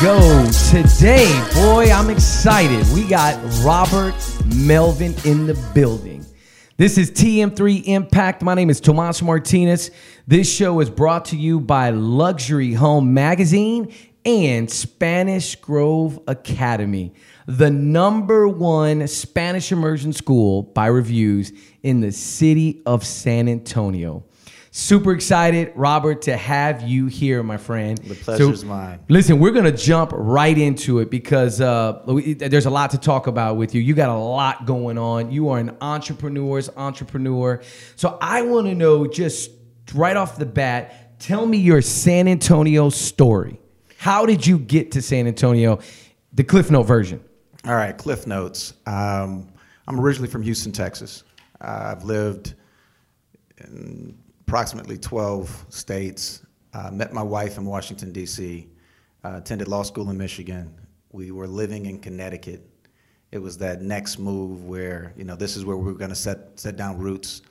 go. Today, boy, I'm excited. We got Robert Melvin in the building. This is TM3 Impact. My name is Tomas Martinez. This show is brought to you by Luxury Home Magazine and Spanish Grove Academy, the number one Spanish immersion school by reviews in the city of San Antonio. Super excited, Robert, to have you here, my friend. The pleasure's mine. Listen, we're gonna jump right into it because uh, we- there's a lot to talk about with you. You got a lot going on. You are an entrepreneur's entrepreneur. So I want to know just right off the bat. Tell me your San Antonio story. How did you get to San Antonio? The Cliff Note version. All right, Cliff Notes. Um, I'm originally from Houston, Texas. Uh, I've lived in approximately 12 states. Uh, met my wife in Washington, D.C., uh, attended law school in Michigan. We were living in Connecticut. It was that next move where, you know, this is where we were going to set, set down roots.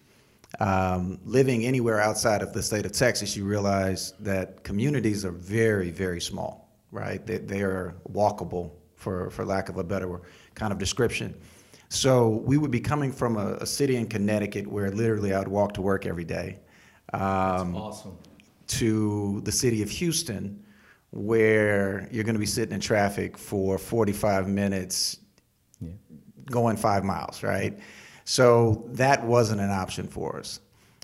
Um, living anywhere outside of the state of Texas, you realize that communities are very, very small, right? They, they are walkable, for, for lack of a better kind of description. So we would be coming from a, a city in Connecticut where literally I would walk to work every day. Um, Awesome. to the city of Houston, where you're going to be sitting in traffic for 45 minutes, going five miles, right? So that wasn't an option for us.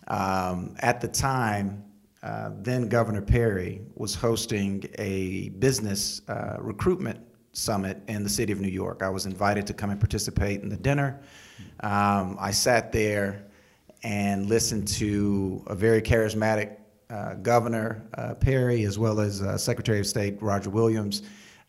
Um, at the time, uh, then Governor Perry was hosting a business uh, recruitment summit in the city of New York. I was invited to come and participate in the dinner. Um, I sat there and listened to a very charismatic uh, Governor uh, Perry, as well as uh, Secretary of State Roger Williams,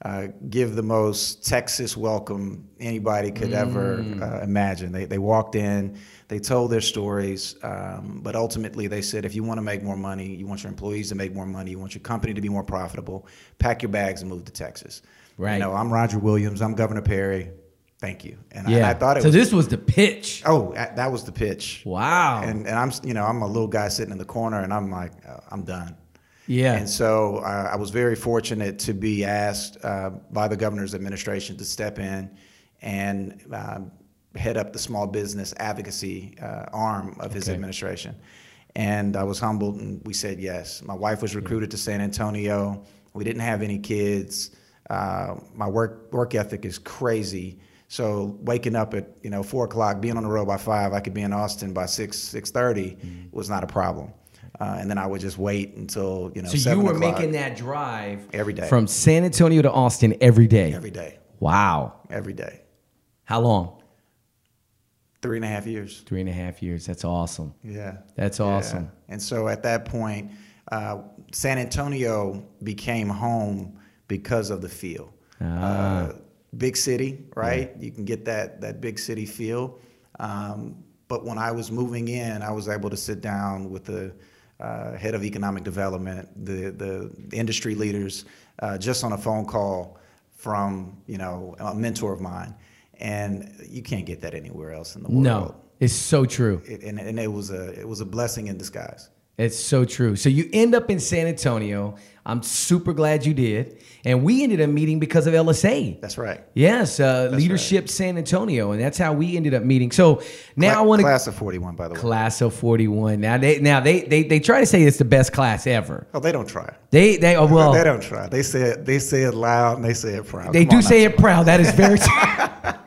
uh, give the most Texas welcome anybody could ever uh, imagine. They, they walked in, they told their stories, um, but ultimately they said, if you want to make more money, you want your employees to make more money, you want your company to be more profitable, pack your bags and move to Texas. Right. You know, I'm Roger Williams. I'm Governor Perry. Thank you. And, I, and I thought it so was. this was the pitch. oh, that that was the pitch. Wow. And, and I'm, you know, I'm a little guy sitting in the corner, and I'm like, uh, I'm done. yeah. And so uh, I was very fortunate to be asked uh, by the governor's administration to step in and um, head up the small business advocacy uh, arm of his Okay. administration. And I was humbled, and we said yes. My wife was recruited to San Antonio. We didn't have any kids. Uh, my work work ethic is crazy. So waking up at you know four o'clock, being on the road by five, I could be in Austin by six six Mm-hmm. was not a problem. Uh, and then I would just wait until you know. so you were making that drive Every day. from San Antonio to Austin every day. every day, Wow. every day, How long? three and a half years. Three and a half years. That's awesome. Yeah, That's Yeah. awesome. And so at that point, uh, San Antonio became home because of the feel. Ah. Uh, big city, right? You can get that that big city feel. Um, but when I was moving in, I was able to sit down with the uh, head of economic development, the the industry leaders, uh, just on a phone call from you know a mentor of mine, and you can't get that anywhere else in the world. No, it's so true. It, and, and it was a it was a blessing in disguise. It's so true. So you end up in San Antonio. I'm super glad you did. And we ended up meeting because of LSA. That's right. Yes, uh, Leadership San Antonio. And that's how we ended up meeting. So now I want to class of forty one, by the way. class of 41. Now they now they, they they try to say it's the best class ever. Oh, they don't try. They they oh, well they don't try. They say it. They say it loud and they say it proud. They Come do on say it proud. That is very.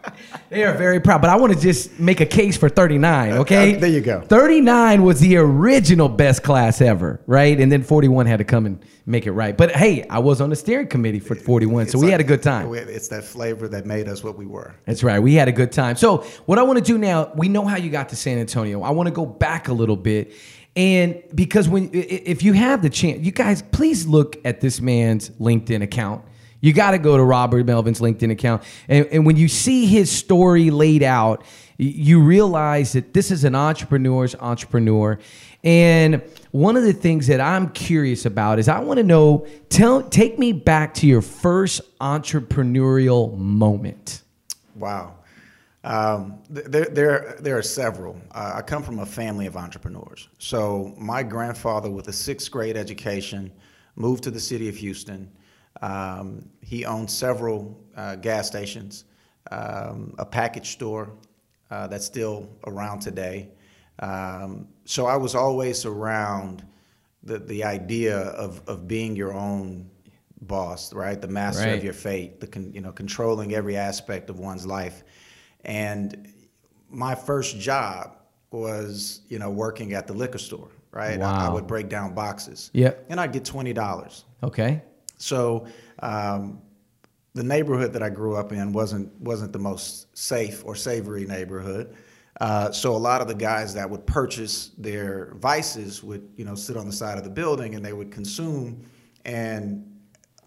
they are very proud. But I want to just make a case for 39. Okay. uh, there you go. 39 was the original best class ever, right? And then 41 had to come and make it right. But hey, I was on the steering committee for 41, so we like- had a good time. It's that flavor that made us what we were. That's right. We had a good time. So, what I want to do now, we know how you got to San Antonio. I want to go back a little bit. And because when if you have the chance, you guys please look at this man's LinkedIn account. You got to go to Robert Melvin's LinkedIn account. And, and when you see his story laid out, you realize that this is an entrepreneur's entrepreneur. And one of the things that I'm curious about is I want to know, tell, take me back to your first entrepreneurial moment. Wow. Um, there, there, there are several. Uh, I come from a family of entrepreneurs. So my grandfather, with a sixth grade education, moved to the city of Houston, Um, he owned several uh, gas stations, um, a package store uh, that's still around today. Um, so I was always around the, the idea of, of being your own boss, right? The master Right. of your fate, the con, you know controlling every aspect of one's life. And my first job was you know working at the liquor store, right? I, I would break down boxes. Yep. And I'd get twenty dollars. Okay. So um, the neighborhood that I grew up in wasn't wasn't the most safe or savory neighborhood. Uh, so a lot of the guys that would purchase their vices would you know sit on the side of the building and they would consume, and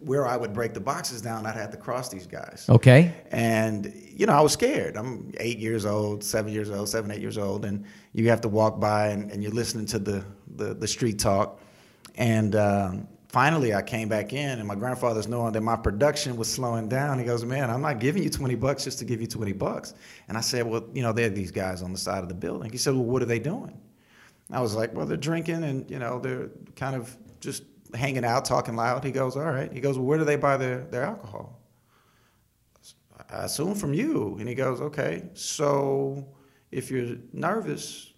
where I would break the boxes down, I'd have to cross these guys. Okay. And you know, I was scared. I'm eight years old, seven years old, seven, eight years old, and you have to walk by and, and you're listening to the, the, the street talk. And um, finally, I came back in, and my grandfather's knowing that my production was slowing down. He goes, "Man, I'm not giving you 20 bucks just to give you 20 bucks." And I said, "Well, you know, there are these guys on the side of the building." He said, "Well, what are they doing?" I was like, "Well, they're drinking, and you know, they're kind of just hanging out, talking loud." He goes, "All right." He goes, "Well, where do they buy their their alcohol?" I assume from you. And he goes, okay, so if you're nervous,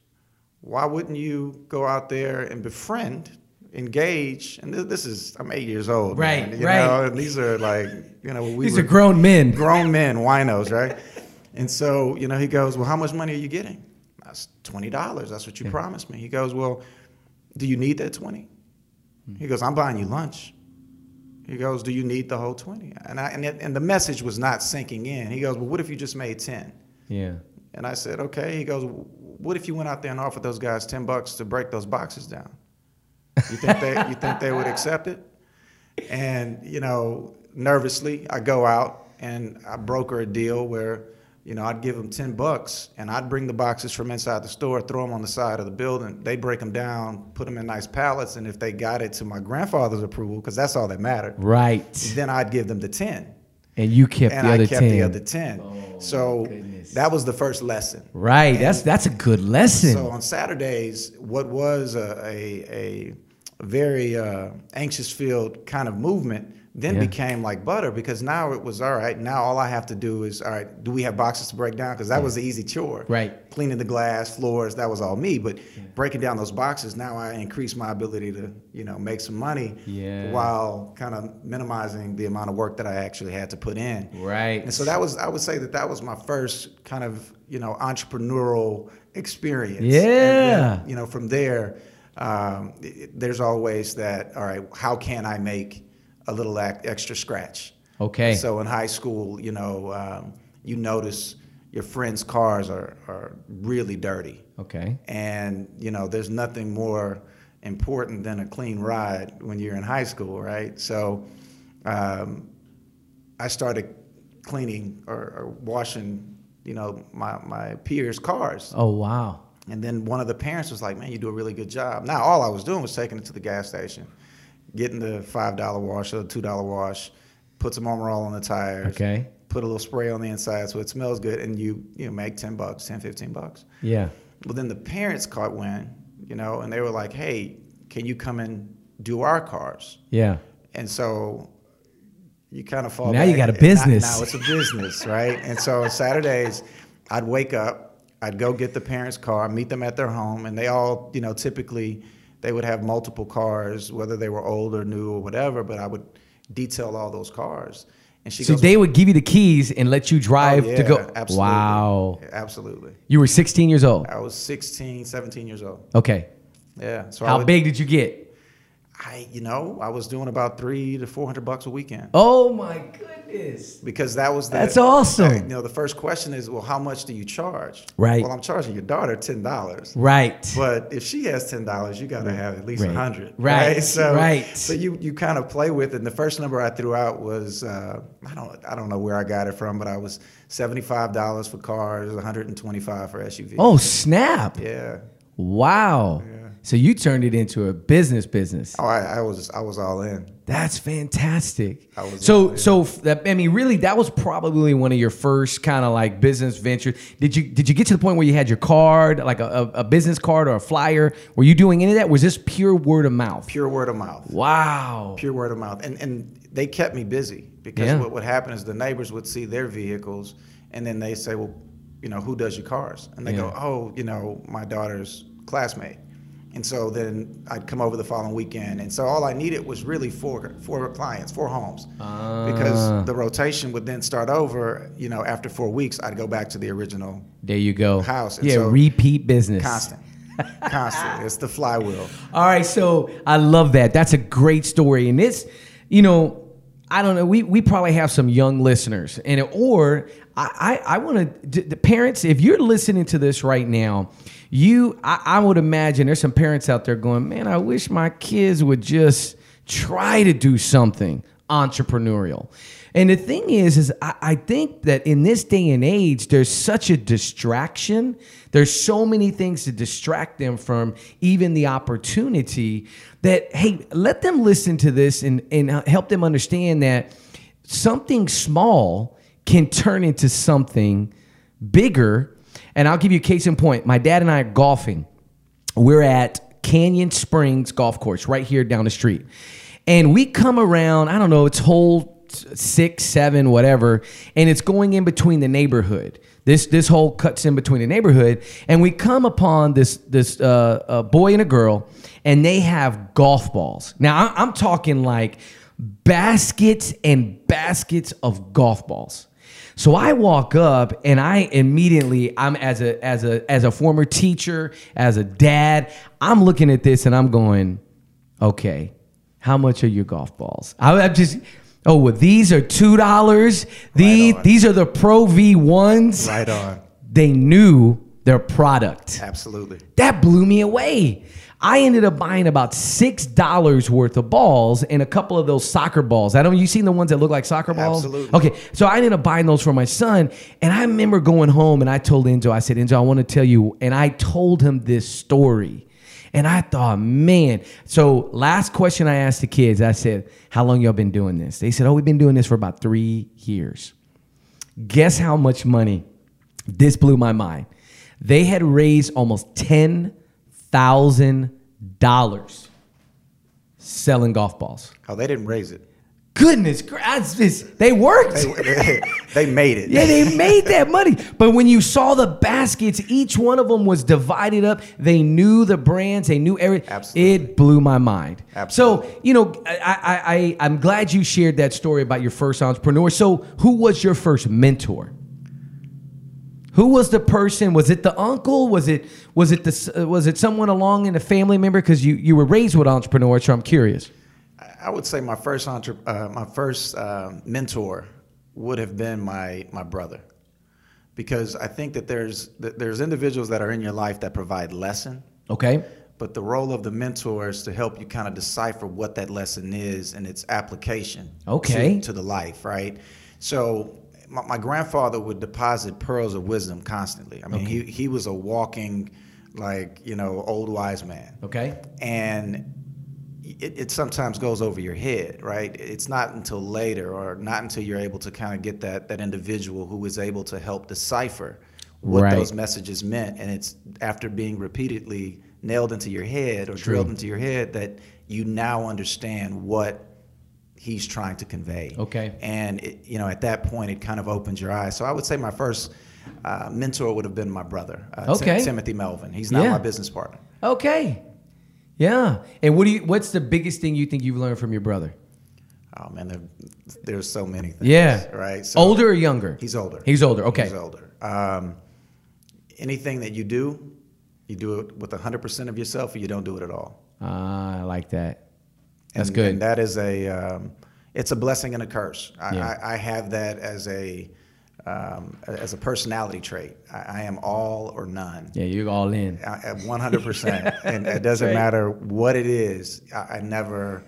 why wouldn't you go out there and befriend, engage? And this, this is, I'm eight years old. Right, man, you right. Know, and these are like, you know, we These were are grown men. grown men, winos, right? And so, you know, he goes, well, how much money are you getting? That's $20. That's what you promised me. He goes, well, do you need that 20? Hmm. He goes, I'm buying you lunch. He goes, "Do you need the whole 20?" And I and, it, and the message was not sinking in. He goes, "Well, what if you just made 10?" Yeah. And I said, "Okay." He goes, "What if you went out there and offered those guys 10 bucks to break those boxes down? You think they you think they would accept it?" And you know, nervously, I go out and I broker a deal where you know, I'd give them 10 bucks and I'd bring the boxes from inside the store, throw them on the side of the building. They'd break them down, put them in nice pallets. And if they got it to my grandfather's approval, because that's all that mattered, Right. then I'd give them the 10. And you kept and the I other kept 10. the other 10. Oh, so goodness. that was the first lesson. Right. That's that's a good lesson. So on Saturdays, what was a, a, a very uh, anxious filled kind of movement then Yeah. became like butter because now it was all right. Now all I have to do is, all right, do we have boxes to break down? Because that was the easy chore. Right. Cleaning the glass, floors, that was all me. But breaking down those boxes, now I increase my ability to, you know, make some money Yeah. while kind of minimizing the amount of work that I actually had to put in. right. And so that was, I would say that that was my first kind of, you know, entrepreneurial experience. Yeah. Then, you know, from there, um, it- there's always that, all right, how can I make a little ac- extra scratch? Okay. So in high school, you know, um, you notice your friends' cars are, are really dirty. okay. And, you know, there's nothing more important than a clean ride when you're in high school, right? So um, I started cleaning or, or washing, you know, my, my peers' cars. Oh wow. And then one of the parents was like, man, you do a really good job. Now, all I was doing was taking it to the gas station, getting the $5 wash or the $2 wash, put some Armor All on the tires, Okay. put a little spray on the inside so it smells good, and you, you know, make 10 bucks, 10, 15 bucks. Yeah. Well, then the parents caught wind, you know, and they were like, "Hey, can you come and do our cars?" Yeah. And so you kind of fall. Now you got a business. Now, now it's a business, right? And so on Saturdays, I'd wake up, I'd go get the parents' car, meet them at their home, and they all, you know, typically they would have multiple cars, whether they were old or new or whatever. But I would detail all those cars, and she So goes, they would give you the keys and let you "Oh, drive yeah, to go. Absolutely. Wow. absolutely. You were 16 years old. I was 16, 17 years old. Okay. Yeah. So How would, big did you get? I, you know, I was doing about three to four hundred bucks a weekend Oh my goodness. Because that was the, That's awesome. You know, the first question is, well, how much do you charge? Right. Well, I'm charging your daughter ten dollars. Right. But if she has ten dollars, you got to have at least a Right. hundred, Right. So, Right. So you you kind of play with it. And the first number I threw out was uh, I don't I don't know where I got it from, but I was seventy five dollars for cars, one hundred and twenty five for SUVs. Oh snap! yeah. Wow. Yeah. So you turned it into a business business. Oh, I, I was I was all in. That's fantastic. I was- so so that, I mean, really, that was probably one of your first kind of like business ventures. Did you did you get to the point where you had your card, like a, a, business card or a flyer? Were you doing any of that? Was this pure word of mouth? Pure word of mouth. Wow. pure word of mouth. And and they kept me busy because Yeah. what would happen is the neighbors would see their vehicles and then they say, well, you know, who does your cars? And they go, oh, you know, my daughter's classmate. And so then I'd come over the following weekend. And so all I needed was really four, four clients, four homes. Ah. Because the rotation would then start over, you know, after four weeks, I'd go back to the original There you go. House, and Yeah, so- repeat business. constant. constant. It's the flywheel. All right, so I love that. That's a great story, and this, you know, I don't know. We we probably have some young listeners, and or I I, I want to the parents. If you're listening to this right now, you I, I would imagine there's some parents out there going, man, I wish my kids would just try to do something entrepreneurial. And the thing is, is I, I think that in this day and age, there's such a distraction. There's so many things to distract them from even the opportunity that, hey, let them listen to this and, and help them understand that something small can turn into something bigger. And I'll give you a case in point. My dad and I are golfing we're at Canyon Springs Golf Course right here down the street. And we come around, I don't know, it's hole six, seven, whatever, and it's going in between the neighborhood. This this hole cuts in between the neighborhood, and we come upon this this uh, a boy and a girl, and they have golf balls. Now I'm talking like baskets and baskets of golf balls. So I walk up and I immediately I'm as a as a as a former teacher, as a dad, I'm looking at this and I'm going, okay, how much are your golf balls? I, I'm just oh well these are two dollars. These on. these are the Pro V ones. Right on. They knew their product. Absolutely. That blew me away. I ended up buying about six dollars worth of balls and a couple of those soccer balls. I don't. You seen the ones that look like soccer balls? Absolutely. Okay, so I ended up buying those for my son, and I remember going home and I told Enzo, I said, Enzo, I want to tell you, and I told him this story, and I thought, man. So last question I asked the kids, I said, how long y'all been doing this? They said, oh, we've been doing this for about three years. Guess how much money? This blew my mind. They had raised almost ten thousand dollars selling golf balls. Oh, they didn't raise it. Goodness gracious, they worked. They, they made it. Yeah, they made that money. But when you saw the baskets, each one of them was divided up. They knew the brands, they knew everything. Absolutely. It blew my mind. Absolutely. So, you know, I, I, I, I'm glad you shared that story about your first entrepreneur. So, who was your first mentor? Who was the person? Was it the uncle? Was it was it the was it someone along in a family member? Because you you were raised with entrepreneurs, so I'm curious. I would say my first entre- uh, my first uh, mentor would have been my my brother, because I think that there's that there's individuals that are in your life that provide lesson, Okay. but the role of the mentor is to help you kind of decipher what that lesson is and its application Okay. to, to the life, right? So my, my grandfather would deposit pearls of wisdom constantly. I mean, he, he was a walking, like, you know, old wise man. Okay. And it, it sometimes goes over your head, right? It's not until later or not until you're able to kind of get that, that individual who is able to help decipher what Right. those messages meant. And it's after being repeatedly nailed into your head or drilled into your head that you now understand what he's trying to convey. Okay. And it, you know, at that point, it kind of opens your eyes. So I would say my first uh, mentor would have been my brother, uh, Tim- Okay. Timothy Melvin. He's now Yeah. my business partner. Okay. Yeah. And what do you? What's the biggest thing you think you've learned from your brother? Oh man, there, there's so many things. Yeah. Right. So older or younger? He's older. He's older. Okay. He's older. Um, anything that you do, you do it with 100% of yourself, or you don't do it at all. Ah, I like that. That's and, good. And that is a, um, it's a blessing and a curse. I, Yeah. I, I have that as a, um, as a personality trait. I, I am all or none. yeah, you're all in. At 100%. and it doesn't Right. matter what it is. I, I never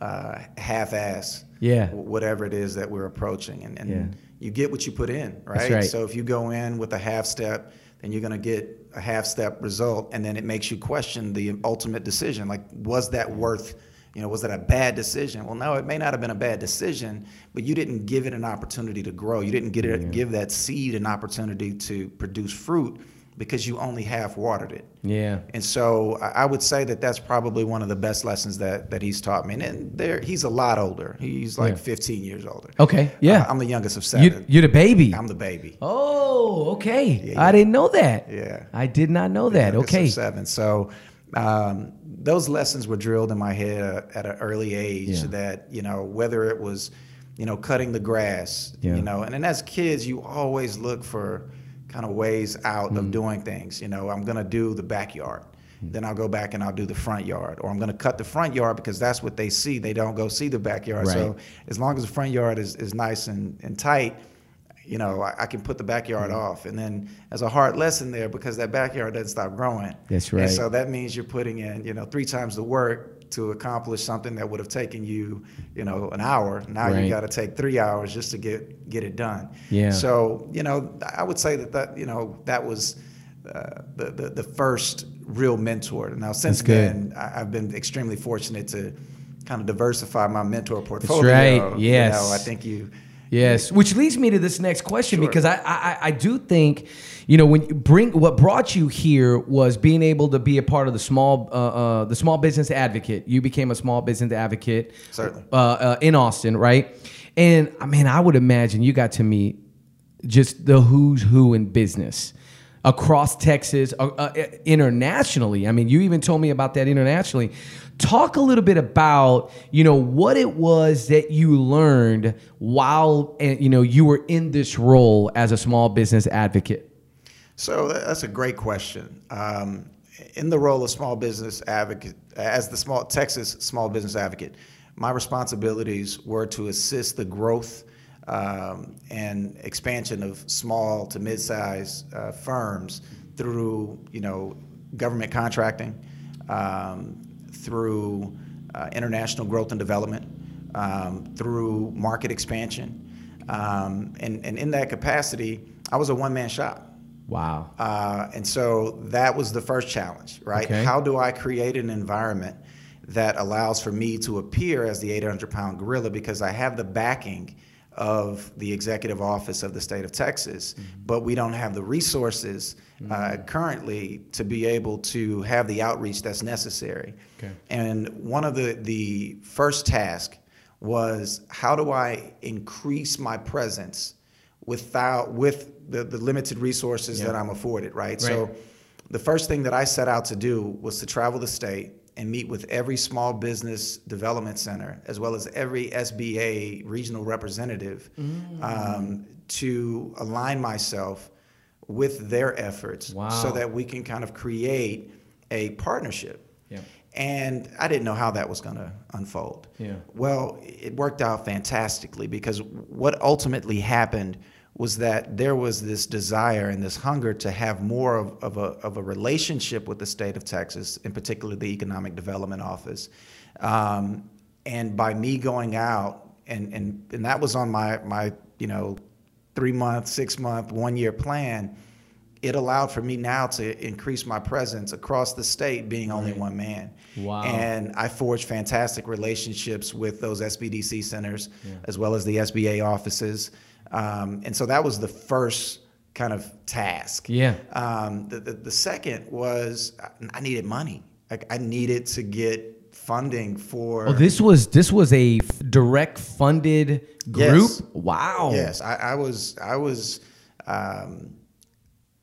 uh, half-ass Yeah. whatever it is that we're approaching. And, and Yeah. you get what you put in, right? right. So if you go in with a half step, then you're going to get a half step result. And then it makes you question the ultimate decision. Like, was that worth, you know, was that a bad decision? Well, no, it may not have been a bad decision, but you didn't give it an opportunity to grow. You didn't get it, give that seed an opportunity to produce fruit because you only half watered it. Yeah. And so I would say that that's probably one of the best lessons that, that he's taught me. And there, he's a lot older. He's like Yeah. 15 years older. Okay. Yeah. Uh, I'm the youngest of seven. you're the baby. I'm the baby. oh, okay. Yeah, I didn't know that. Yeah. I did not know that. youngest of Okay. seven. So um, those lessons were drilled in my head at, at an early age. Yeah. That you know whether it was you know cutting the grass, Yeah. you know, and then as kids you always look for kind of ways out Mm-hmm. of doing things. You know, I'm gonna do the backyard. Mm-hmm. Then I'll go back and I'll do the front yard, or I'm going to cut the front yard because that's what they see. They don't go see the backyard. So as long as the front yard is, is nice and, and tight, you know, I, I can put the backyard Mm-hmm. off. And then as a hard lesson there, because that backyard doesn't stop growing. That's And right. so that means you're putting in, you know, three times the work to accomplish something that would have taken you, you know, an hour. Now Right. you got to take three hours just to get get it done. Yeah. So you know, I would say that that you know that was. Uh, the, the the first real mentor. Now since then, I, I've been extremely fortunate to kind of diversify my mentor portfolio. That's right. You Yes. know, I think you Yes, which leads me to this next question Sure. because I, I I do think, you know, when you bring what brought you here was being able to be a part of the small uh, uh, the small business advocate. You became a small business advocate, Certainly. uh, uh, in Austin, right? And I mean, I would imagine you got to meet just the who's who in business across Texas, uh, uh, internationally. I mean, you even told me about that internationally. Talk a little bit about, you know, what it was that you learned while, uh, you know, you were in this role as a small business advocate. So that's a great question. Um, in the role of small business advocate, as the small Texas small business advocate, my responsibilities were to assist the growth um, and expansion of small to mid-sized uh, firms through, you know, government contracting, um, through uh, international growth and development, um, through market expansion, um, and, and in that capacity, I was a one-man shop. Wow. Uh, and so that was the first challenge, right? Okay. How do I create an environment that allows for me to appear as the 800 pound gorilla because I have the backing of the executive office of the state of Texas, but we don't have the resources uh, currently to be able to have the outreach that's necessary. Okay. And one of the, the first tasks was how do I increase my presence without with the, the limited resources that I'm afforded, right? right? So the first thing that I set out to do was to travel the state and meet with every small business development center as well as every SBA regional representative um, to align myself with their efforts Wow. so that we can kind of create a partnership. Yeah. And I didn't know how that was going to unfold. Yeah. Well, it worked out fantastically because what ultimately happened was that there was this desire and this hunger to have more of, of, a, of a relationship with the state of Texas, in particular the Economic Development Office. Um, and by me going out, and, and, and that was on my, my, you know, three month, six month, one year plan, it allowed for me now to increase my presence across the state being only one man. Wow. And I forged fantastic relationships with those SBDC centers as well as the SBA offices. Um, and so that was the first kind of task. Yeah. Um, the, the, the second was I needed money. Like I needed to get funding for. Oh, this was this was a f- direct funded group. Yes. Wow. Yes, I, I was. I was. Um,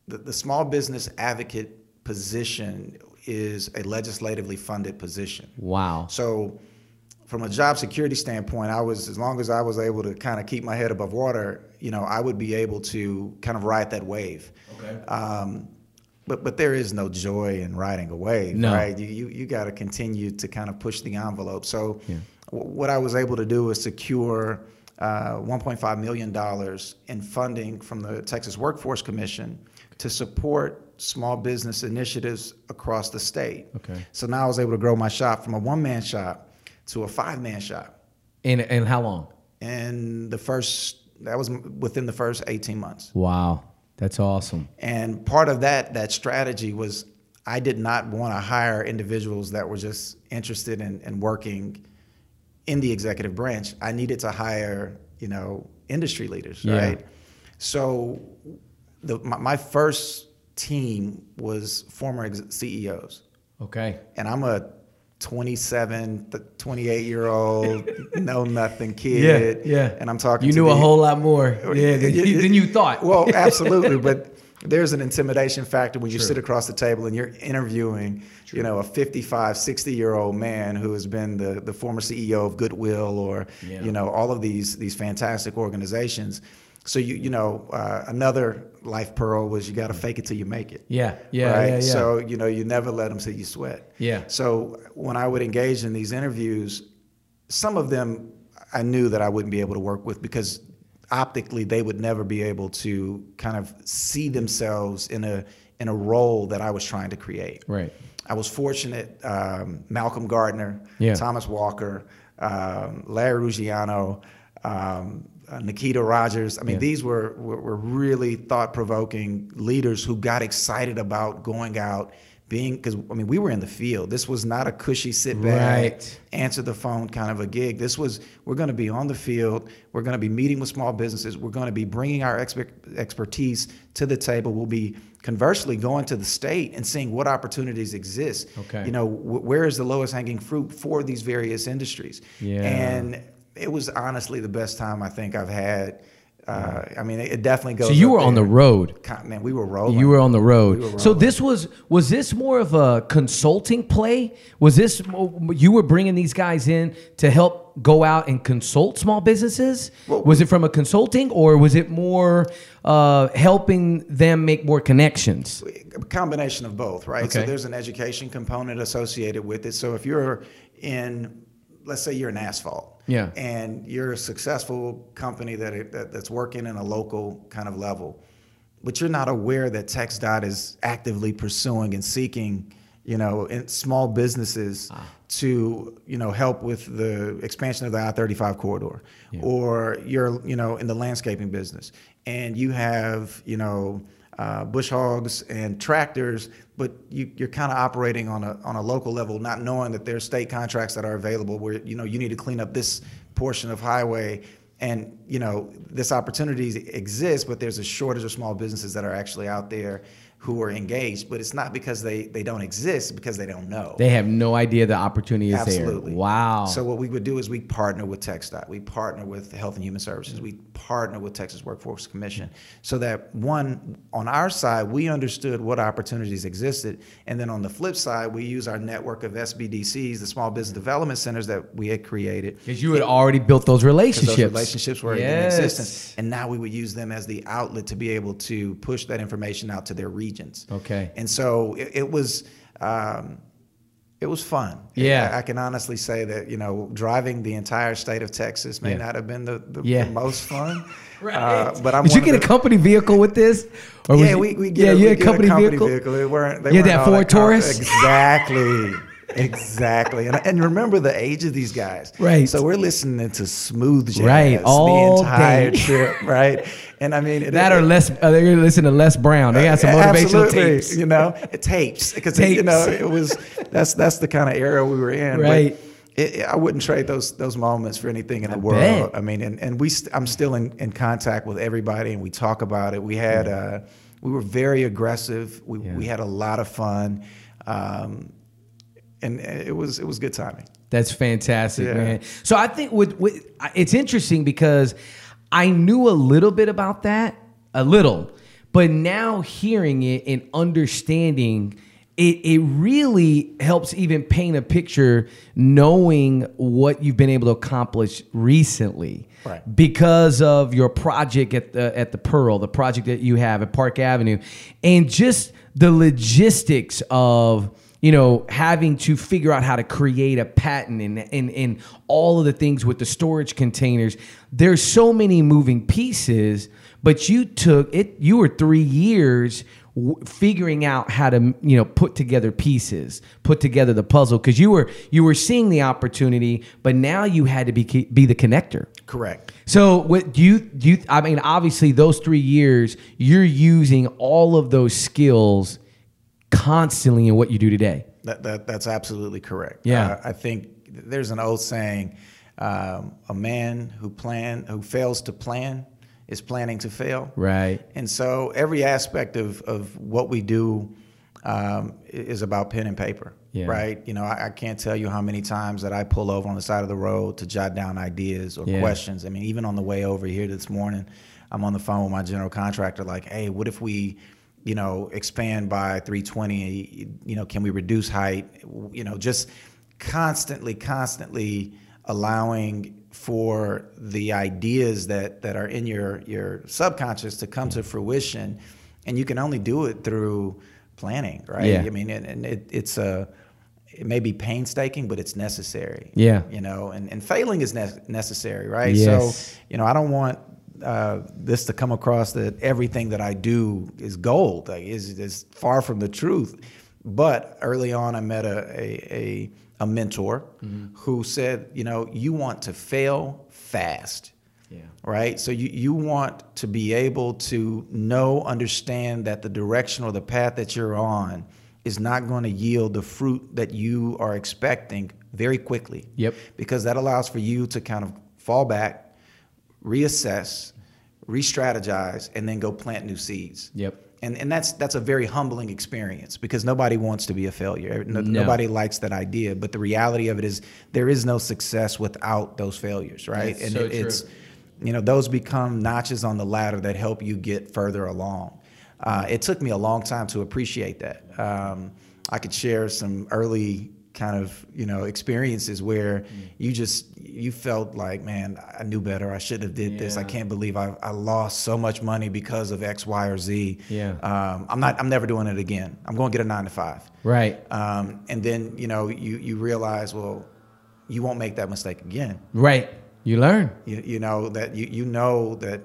the, the small business advocate position is a legislatively funded position. Wow. So, from a job security standpoint, I was as long as I was able to kind of keep my head above water, you know, I would be able to kind of ride that wave. Okay. Um, but but there is no joy in riding a wave, No. right? You you, you got to continue to kind of push the envelope. So Yeah. w- what I was able to do was secure uh, 1.5 million dollars in funding from the Texas Workforce Commission to support small business initiatives across the state. Okay. So now I was able to grow my shop from a one man shop to a five man shop. And and how long? And the first that was within the first 18 months. Wow. That's awesome. And part of that that strategy was I did not want to hire individuals that were just interested in, in working in the executive branch. I needed to hire, you know, industry leaders, Yeah. right? So the, my, my first team was former ex- CEOs. Okay. And I'm a 27, 28 year old, know nothing kid. Yeah, yeah. And I'm talking You knew a whole lot more. Yeah, than you, than you thought. Well, absolutely, but there's an intimidation factor when you sit across the table and you're interviewing, True. you know, a 55, 60 year old man who has been the, the former CEO of Goodwill or, Yeah. you know, all of these these fantastic organizations. So you you know, uh, another life pearl was you got to fake it till you make it. yeah, yeah, right? yeah, yeah. So you know, you never let them see you sweat. Yeah. So when I would engage in these interviews, some of them I knew that I wouldn't be able to work with because optically they would never be able to kind of see themselves in a in a role that I was trying to create. right. I was fortunate. Um, Malcolm Gardner, Yeah. Thomas Walker, um, Larry Ruggiano, um, uh, Nikita Rogers. I mean, Yeah. these were, were were really thought provoking leaders who got excited about going out, being because I mean we were in the field. This was not a cushy sit back, Right. answer the phone kind of a gig. This was we're going to be on the field. We're going to be meeting with small businesses. We're going to be bringing our exper- expertise to the table. We'll be conversely going to the state and seeing what opportunities exist. Okay. You know, wh- where is the lowest hanging fruit for these various industries? Yeah. And it was honestly the best time I think I've had. Uh, I mean, it, it definitely goes. So you were on the road. Man, we were rolling. You were on the road. We so this was was this more of a consulting play? Was this you were bringing these guys in to help go out and consult small businesses? Well- was it from a consulting or was it more uh, helping them make more connections? a combination of both, right? So there's an education component associated with it. So if you're in, let's say you're an asphalt, Yeah. and you're a successful company that, it, that that's working in a local kind of level, but you're not aware that TxDOT is actively pursuing and seeking, you know, in small businesses Ah. to, you know, help with the expansion of the I-35 corridor, or you're, you know, in the landscaping business, and you have, you know, uh, bush hogs and tractors, but you, you're kind of operating on a on a local level, not knowing that there's state contracts that are available where you know you need to clean up this portion of highway, and you know this opportunity exists, but there's a shortage of small businesses that are actually out there who are engaged, but it's not because they they don't exist, because they don't know. They have no idea the opportunity is Absolutely. there. Wow. So what we would do is we partner with TxDOT, we partner with Health and Human Services, we partner with Texas Workforce Commission, so that one on our side we understood what opportunities existed, and then on the flip side we use our network of SBDCs, the Small Business Development Centers that we had created. because you had already built those relationships. those relationships were Yes. in existence, and now we would use them as the outlet to be able to push that information out to their regions. Okay. And so it, it was, um, it was fun. Yeah. I, I can honestly say that you know driving the entire state of Texas may Yeah. not have been the, the, Yeah. the most fun. Right. Uh, but I'm Did you get of a company vehicle with this? Or yeah, we, we get yeah, a, you we had get company a company vehicle. vehicle. They weren't. They You had weren't that all Ford Taurus? Exactly. Exactly. And, and remember the age of these guys. Right. So we're listening to smooth jazz Right, all the entire day. trip, right? And I mean, it- That or Les, uh, they're gonna listen to Les Brown. They got some motivational Absolutely, tapes. You know, it tapes because you know it was that's that's the kind of era we were in. Right. It, it- I wouldn't trade those those moments for anything in the I world. bet. I mean, and, and we st- I'm still in, in contact with everybody, and we talk about it. We had uh, we were very aggressive. We Yeah. we had a lot of fun, um, and it was it was good timing. That's fantastic, Yeah. man. So I think with, with it's interesting because I knew a little bit about that, a little, but now hearing it and understanding it, it really helps even paint a picture knowing what you've been able to accomplish recently Right. because of your project at the at the Pearl, the project that you have at Park Avenue, and just the logistics of you know having to figure out how to create a patent and and, and all of the things with the storage containers. There's so many moving pieces, but you took it. You were three years w- figuring out how to you know put together pieces put together the puzzle because you were you were seeing the opportunity but now you had to be be the connector Correct. so what do you do you I mean obviously those 3 years you're using all of those skills constantly in what you do today. That, that that's absolutely correct. Yeah. Uh, I think there's an old saying: um, a man who plan who fails to plan is planning to fail. Right. And so every aspect of, of what we do um, is about pen and paper, Yeah. right? You know, I, I can't tell you how many times that I pull over on the side of the road to jot down ideas or Yeah. questions. I mean, even on the way over here this morning, I'm on the phone with my general contractor, like, hey, what if we, you know, expand by 320? You know, can we reduce height? You know, just constantly, constantly allowing for the ideas that that are in your your subconscious to come to mm-hmm. fruition, and you can only do it through planning, right? Yeah. I mean, and, and it, it's a it may be painstaking, but it's necessary. Yeah. you know, and, and failing is ne- necessary, right? Yes. So, you know, I don't want uh, this to come across that everything that I do is gold. Like, is is far from the truth. But early on, I met a a, a, a mentor who said, you know, you want to fail fast Yeah. right? So you, you want to be able to know, understand that the direction or the path that you're on is not going to yield the fruit that you are expecting very quickly. Yep. Because that allows for you to kind of fall back, reassess, re-strategize, and then go plant new seeds. Yep. And, and that's that's a very humbling experience because nobody wants to be a failure. No, No. Nobody likes that idea. But the reality of it is there is no success without those failures, right? That's and so it- it's you know those become notches on the ladder that help you get further along. Uh, it took me a long time to appreciate that. Um, I could share some early kind of you know experiences where Mm. you just you felt like man I knew better I should have did this I can't believe I, I lost so much money because of X Y or Z Yeah. um, I'm not I'm never doing it again I'm going to get a nine to five Right. um, and then you know you you realize well you won't make that mistake again Right. You learn. you, you know that you, you know that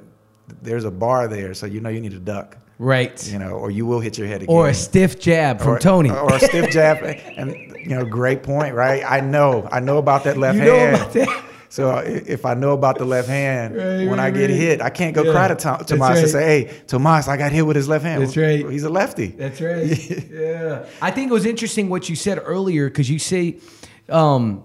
there's a bar there so you know you need to duck Right. you know or you will hit your head again Or a stiff jab from or, Tony. or a stiff jab and you know great point right i know i know about that left You know hand about that. so if i know about the left hand Right, when right, i get right. hit i can't go Yeah. cry to Tom, tomas and say hey tomas i got hit with his left hand That's right. he's a lefty That's right. yeah. I think it was interesting what you said earlier because you say um,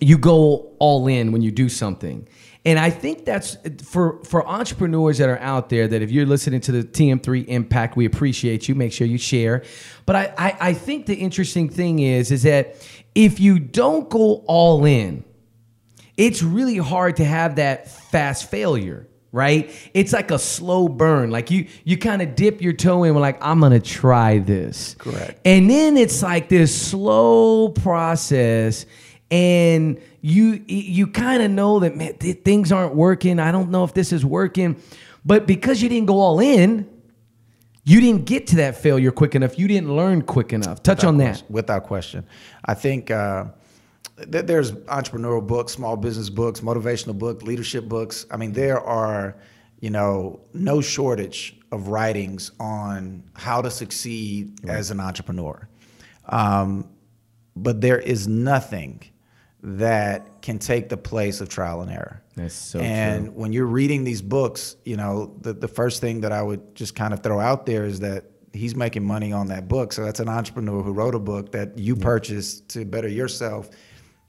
you go all in when you do something. And I think that's for for entrepreneurs that are out there that if you're listening to the TM3 Impact, we appreciate you. Make sure you share. But I, I, I think the interesting thing is is that if you don't go all in, it's really hard to have that fast failure right it's like a slow burn like you you kind of dip your toe in like i'm gonna try this Correct. and then it's like this slow process and you you kind of know that man th- things aren't working i don't know if this is working but because you didn't go all in you didn't get to that failure quick enough you didn't learn quick enough touch on that without question. I think uh, th- there's entrepreneurial books, small business books, motivational books, leadership books. I mean, there are, you know, no shortage of writings on how to succeed as an entrepreneur. Um, but there is nothing that can take the place of trial and error. That's so and true. when you're reading these books, you know, the, the first thing that I would just kind of throw out there is that he's making money on that book. So that's an entrepreneur who wrote a book that you purchased to better yourself,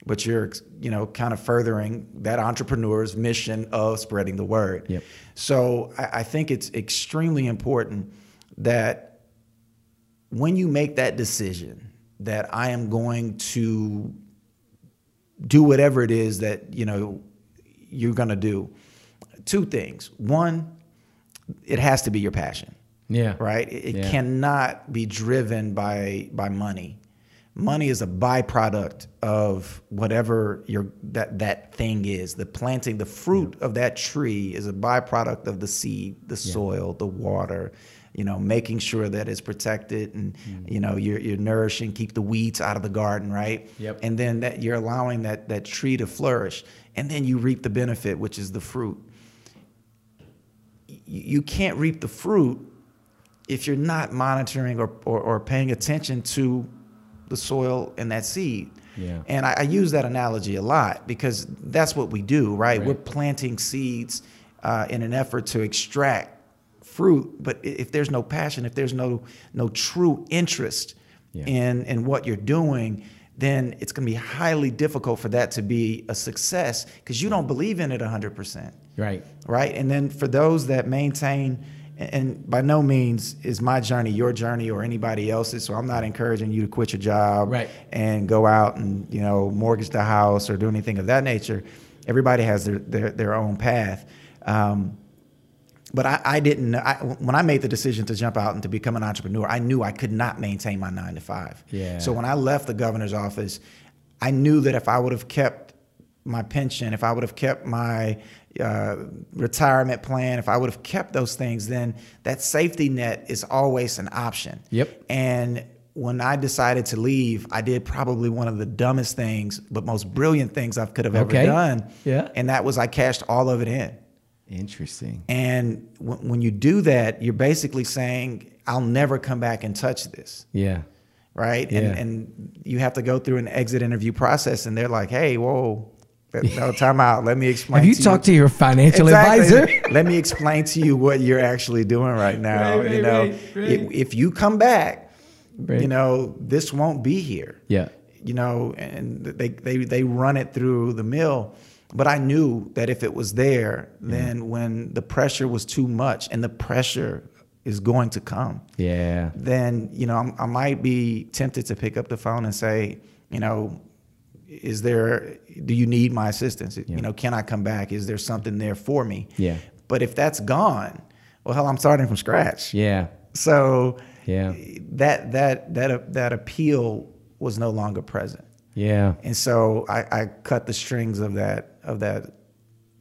but you're, you know, kind of furthering that entrepreneur's mission of spreading the word. Yep. So I, I think it's extremely important that when you make that decision that I am going to do whatever it is that you know you're going to do. Two things. One it has to be your passion. Yeah. Right? It, it Yeah. cannot be driven by by money. Money is a byproduct of whatever your that that thing is. The planting the fruit of that tree is a byproduct of the seed the soil the water you know making sure that it's protected and Mm-hmm. you know you're, you're nourishing keep the weeds out of the garden right Yep. and then that you're allowing that that tree to flourish and then you reap the benefit which is the fruit you can't reap the fruit if you're not monitoring or, or, or paying attention to the soil and that seed. Yeah. And I, I use that analogy a lot because that's what we do, right? Right. We're planting seeds uh, in an effort to extract fruit, but if there's no passion, if there's no no true interest Yeah. in in what you're doing, then it's going to be highly difficult for that to be a success because you don't believe in it 100%. Right. Right. And then for those that maintain, and by no means is my journey your journey or anybody else's. So I'm not encouraging you to quit your job right. and go out and you know mortgage the house or do anything of that nature. Everybody has their their, their own path. Um, but I, I didn't. I, when I made the decision to jump out and to become an entrepreneur, I knew I could not maintain my nine to five. Yeah. So when I left the governor's office, I knew that if I would have kept my pension, if I would have kept my uh, retirement plan, if I would have kept those things, then that safety net is always an option. Yep. And when I decided to leave, I did probably one of the dumbest things, but most brilliant things I could have ever okay. done. Yeah. And that was I cashed all of it in. Interesting. And w- when you do that, you're basically saying, I'll never come back and touch this. Yeah. Right. Yeah. And, and you have to go through an exit interview process, and they're like, hey, whoa, no, time out. Let me explain. Have you to talked to your financial Exactly. advisor? Let me explain to you what you're actually doing right now. Right, right, you know, right. If, if you come back, you know, this won't be here. Yeah. You know, and they they they run it through the mill. But I knew that if it was there, mm. then when the pressure was too much, and the pressure is going to come, Yeah. then you know I'm, I might be tempted to pick up the phone and say, you know, is there? Do you need my assistance? You know, can I come back? Is there something there for me? Yeah. But if that's gone, well, hell, I'm starting from scratch. Yeah. So Yeah. that that that that appeal was no longer present, Yeah. and so I, I cut the strings of that of that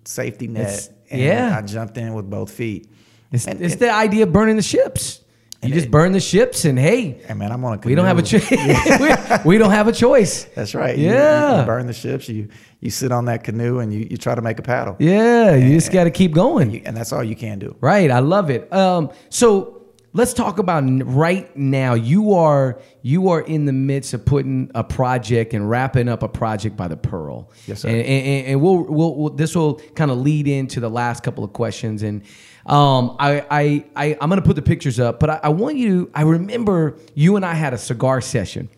safety net, It's- and yeah. I jumped in with both feet. It's, And- it's and- the idea of burning the ships. You just it- burn the ships, and hey, Hey man, I'm on a we don't have a choice. we, we don't have a choice. That's right. You- You, Yeah. you burn the ships. You you sit on that canoe and you, you try to make a paddle. Yeah, you just got to keep going. You- and that's all you can do. Right, I love it. Um, so let's talk about right now. You are you are in the midst of putting a project and wrapping up a project by the Pearl. Yes, sir. And, and, and we'll, we'll, we'll this will kind of lead into the last couple of questions. And um, I, I, I I'm gonna put the pictures up, but I, I want you. I remember you and I had a cigar session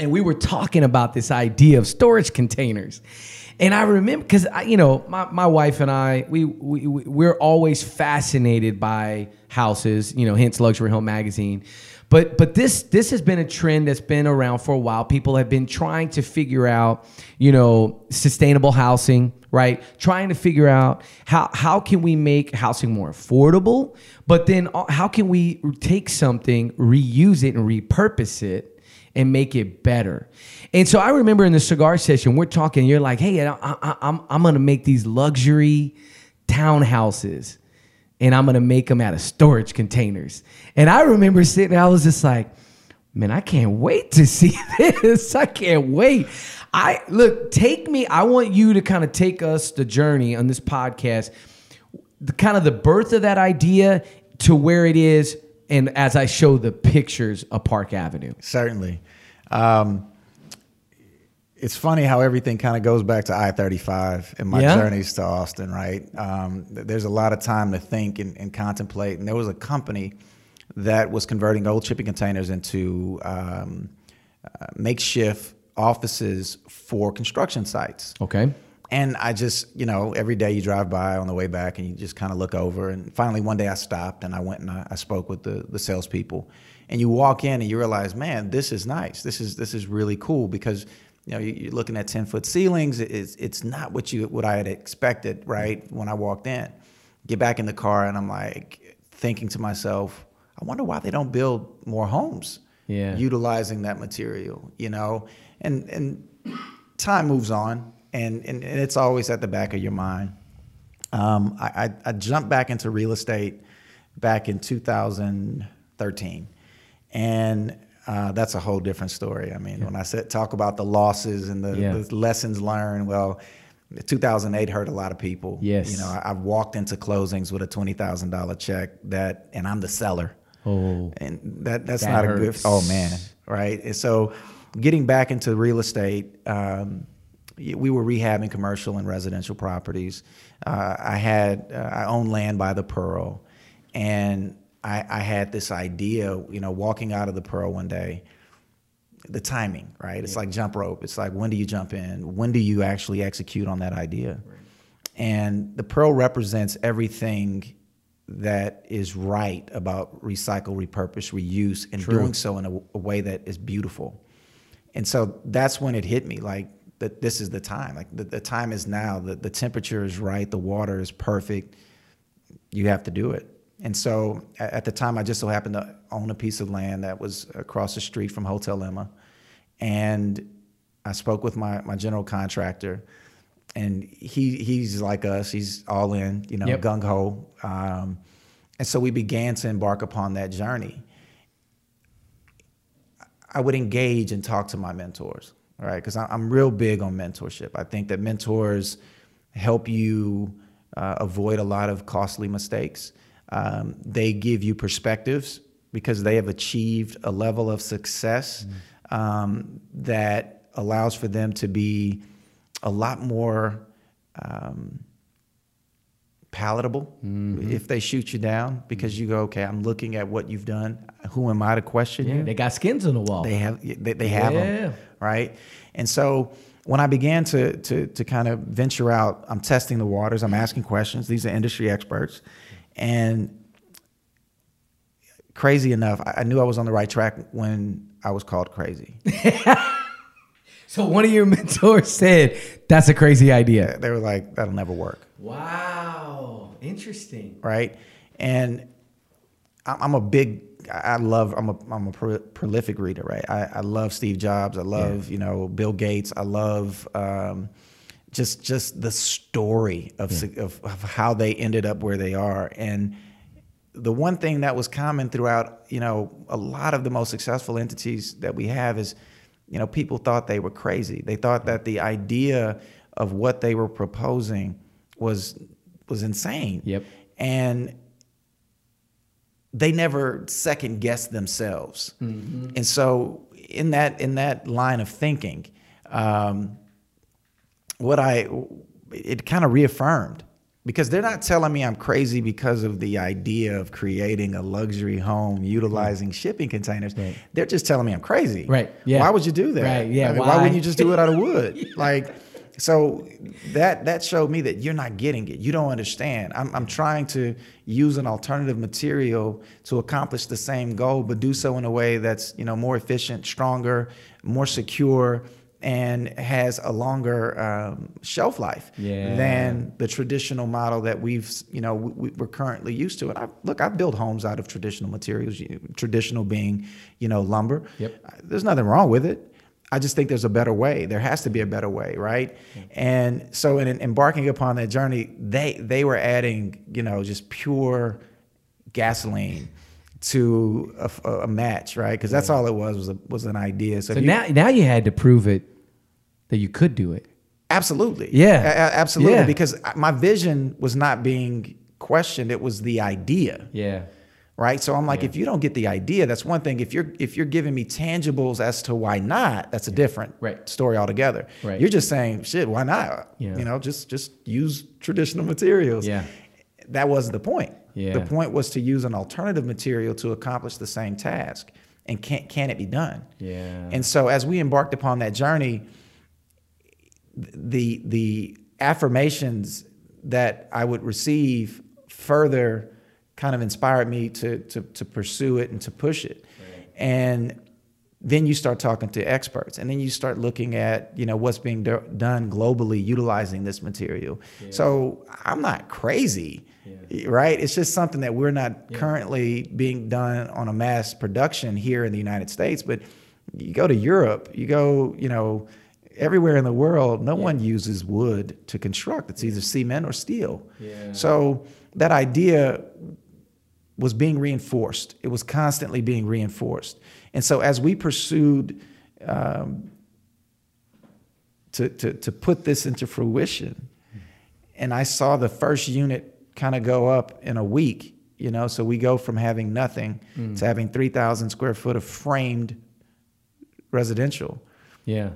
and we were talking about this idea of storage containers. And I remember because you know my, my wife and I we, we we- we're always fascinated by houses, you know, hence Luxury Home Magazine. But but this this has been a trend that's been around for a while. People have been trying to figure out, you know, sustainable housing, right? Trying to figure out how how can we make housing more affordable, but then uh, how can we take something, reuse it, and repurpose it and make it better. And so I remember in the cigar session, we're talking. You're like, "Hey, I, I, I'm I'm gonna make these luxury townhouses, and I'm gonna make them out of storage containers." And I remember sitting, there, I was just like, "Man, I can't wait to see this. I can't wait." I look, take me. I want you to kind of take us the journey on this podcast, the kind of the birth of that idea to where it is, and as I show the pictures of Park Avenue. Certainly. Um, it's funny how everything kind of goes back to I 35 and my Yeah. journeys to Austin, right? Um, there's a lot of time to think and, and contemplate. And there was a company that was converting old shipping containers into um, uh, makeshift offices for construction sites. Okay. And I just, you know, every day you drive by on the way back and you just kind of look over. And finally, one day I stopped and I went and I, I spoke with the, the salespeople. And you walk in and you realize, man, this is nice. This is this is really cool because you know you- you're looking at ten foot ceilings. It's it's not what you what I had expected, right? When I walked in, get back in the car and I'm like thinking to myself, I wonder why they don't build more homes Yeah. utilizing that material, you know? And and time moves on and, and, and it's always at the back of your mind. Um, I, I, I jumped back into real estate back in 2013. And uh, that's a whole different story. I mean, when I said talk about the losses and the, Yeah. the lessons learned, well, 2008 hurt a lot of people. Yes. You know, I, I've walked into closings with a $20,000 check that, and I'm the seller Oh. and that that's That not a good. Oh man, right? And so, getting back into real estate, um, we were rehabbing commercial and residential properties. Uh, I had uh, I own land by the Pearl, and I, I had this idea. You know, walking out of the Pearl one day. The timing, right? It's like jump rope. It's like when do you jump in? When do you actually execute on that idea? And the pearl represents everything that is right about recycle, repurpose, reuse, and True. doing so in a, a way that is beautiful. And so that's when it hit me like that this is the time. Like the, the time is now. The, the temperature is right. The water is perfect. You have to do it. And so at, the time, I just so happened to own a piece of land that was across the street from Hotel Emma. And I spoke with my, my general contractor, and he he's like us. He's all in, you know, Yep. gung ho. Um, and so we began to embark upon that journey. I would engage and talk to my mentors, right? Because I'm real big on mentorship. I think that mentors help you uh, avoid a lot of costly mistakes. Um, they give you perspectives because they have achieved a level of success um, that allows for them to be a lot more um, palatable if they shoot you down because you go, okay, I'm looking at what you've done. Who am I to question Yeah, you? they got skins on the wall. They have they, they have Yeah. them, right? And so when I began to to to kind of venture out, I'm testing the waters. I'm asking questions. These are industry experts, and crazy enough, I, knew I was on the right track when I was called crazy. so one of your mentors said, "That's a crazy idea." they were like, "That'll never work." Wow, interesting. right? And I'm a big, I love, I'm a, I'm a pro- prolific reader, right? I, I love Steve Jobs. I love, you know, Bill Gates. I love um, just just the story of, su- of of how they ended up where they are. And the one thing that was common throughout, you know, a lot of the most successful entities that we have is, you know, people thought they were crazy. They thought that the idea of what they were proposing was was insane. Yep. And they never second guess themselves. And so in that in that line of thinking, um, what I it kind of reaffirmed because they're not telling me I'm crazy because of the idea of creating a luxury home utilizing shipping containers. Right. They're just telling me I'm crazy. Right, yeah. Why would you do that? Right, yeah, I mean, why? wouldn't you just do it out of wood? Like so that that showed me that you're not getting it. You don't understand. I'm I'm trying to use an alternative material to accomplish the same goal, but do so in a way that's you know more efficient, stronger, more secure, and has a longer um, shelf life Yeah. than the traditional model that we've you know we, we're currently used to. And I look, I've built homes out of traditional materials. Traditional being you know lumber. Yep. There's nothing wrong with it. I just think there's a better way. There has to be a better way, right? Mm-hmm. And so, in, in embarking upon that journey, they they were adding, you know, just pure gasoline to a, a match, right? Because that's all it was was a, was an idea. So, So you- now, now you had to prove it that you could do it. Absolutely. Yeah. A- absolutely. Yeah. Because my vision was not being questioned; it was the idea, Yeah. Right? So I'm like, Yeah. if you don't get the idea, that's one thing. If you're if you're giving me tangibles as to why not, that's a different Right. story altogether. Right. You're just saying, shit, why not? Yeah. You know, just just use traditional materials. Yeah. That wasn't the point. Yeah. The point was to use an alternative material to accomplish the same task. And can can it be done? Yeah. And so as we embarked upon that journey, the the affirmations that I would receive further kind of inspired me to to to pursue it and to push it. And then you start talking to experts and then you start looking at you know what's being do- done globally utilizing this material. So i'm not crazy right? It's just something that we're not currently being done on a mass production here in the united states but you go to europe you go you know everywhere in the world no one uses wood to construct. It's either cement or steel. Yeah. so that idea was being reinforced. It was constantly being reinforced. And so as we pursued um, to, to, to put this into fruition, and I saw the first unit kind of go up in a week, you know, so we go from having nothing to having 3,000 square foot of framed residential yeah.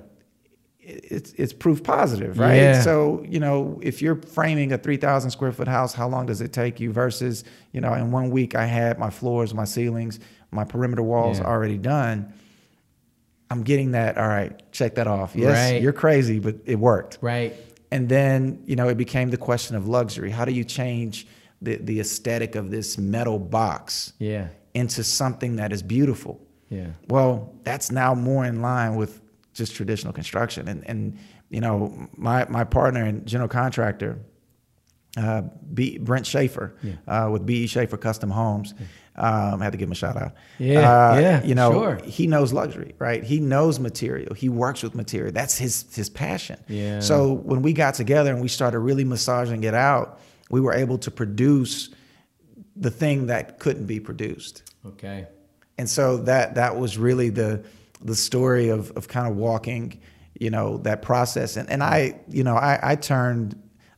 It's it's proof positive, right? Yeah. So you know, if you're framing a three thousand square foot house, how long does it take you? Versus, you know, in one week I had my floors, my ceilings, my perimeter walls Yeah. already done. I'm getting that. All right, check that off. Yes, Right. you're crazy, but it worked. Right. And then, you know, it became the question of luxury. How do you change the, the aesthetic of this metal box Yeah. into something that is beautiful? Yeah. Well, that's now more in line with just traditional construction. And, and you know, my, my partner and general contractor, uh, B, Brent Schaefer uh, with B.E. Schaefer Custom Homes. Um, I had to give him a shout out. Yeah, Uh, yeah, You know, sure. he knows luxury, right? He knows material. He works with material. That's his his passion. Yeah. So when we got together and we started really massaging it out, we were able to produce the thing that couldn't be produced Okay. and so that that was really the the story of of kind of walking you know that process and and I you know I, I turned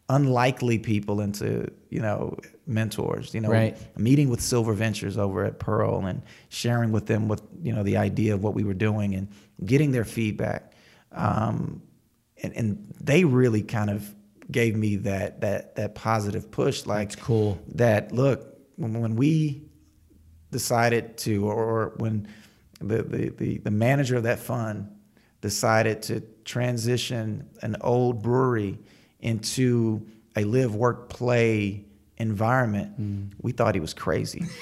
unlikely people into you know mentors you know Right. meeting with silver ventures over at pearl and sharing with them what you know the idea of what we were doing and getting their feedback um, and and they really kind of gave me that that that positive push like That's cool. that look when, when we decided to or when the, the, the, the manager of that fund decided to transition an old brewery into a live work play environment mm. we thought he was crazy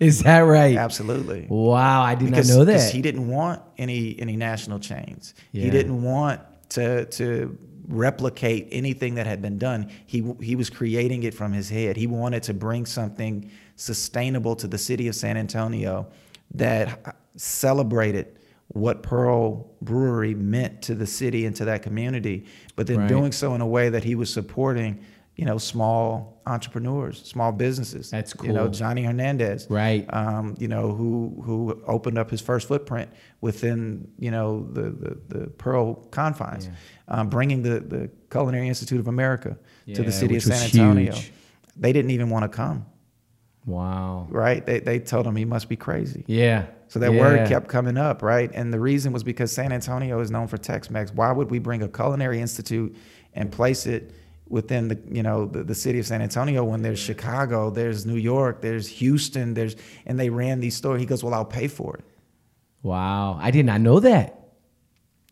Is that right? absolutely Wow, I did because, not know because that. he didn't want any any national chains. Yeah. He didn't want to to replicate anything that had been done. He he was creating it from his head. He wanted to bring something sustainable to the city of San Antonio that celebrated what Pearl Brewery meant to the city and to that community, but then Right. doing so in a way that he was supporting, you know, small entrepreneurs, small businesses. That's cool. You know. Johnny Hernandez Right. um, you know, who who opened up his first footprint within you know the the, the Pearl confines, um, bringing the the Culinary Institute of America to the city of San Antonio. huge. They didn't even want to come, Wow. right? They they told him he must be crazy. Yeah. So that Yeah. word kept coming up, right? And the reason was because San Antonio is known for Tex-Mex. Why would we bring a culinary institute and place it within the you know the, the city of San Antonio when there's Chicago, there's New York, there's Houston, there's and they ran these stores. He goes, "Well, I'll pay for it." Wow. I did not know that.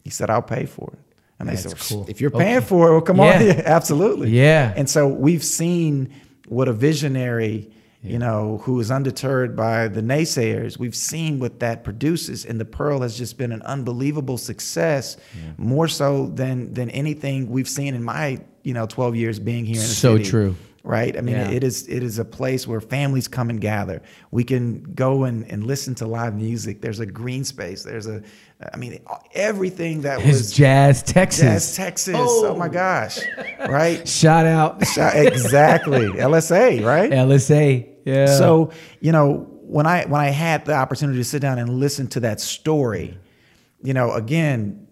He said, "I'll pay for it." And they That's said, cool. "If you're paying Okay. for it, well, come Yeah. on, absolutely." Yeah. And so we've seen what a visionary, you know, who is undeterred by the naysayers, we've seen what that produces. And the Pearl has just been an unbelievable success, more so than than anything we've seen in my, you know, 12 years being here in the So city. true. Right. I mean, Yeah. it is it is a place where families come and gather. We can go and, and listen to live music. There's a green space. There's a, I mean, everything that His was Jazz Texas. Jazz Texas. Oh. my gosh. Right. Shout out exactly. LSA, right? LSA. Yeah. So, you know, when I when I had the opportunity to sit down and listen to that story, you know, again,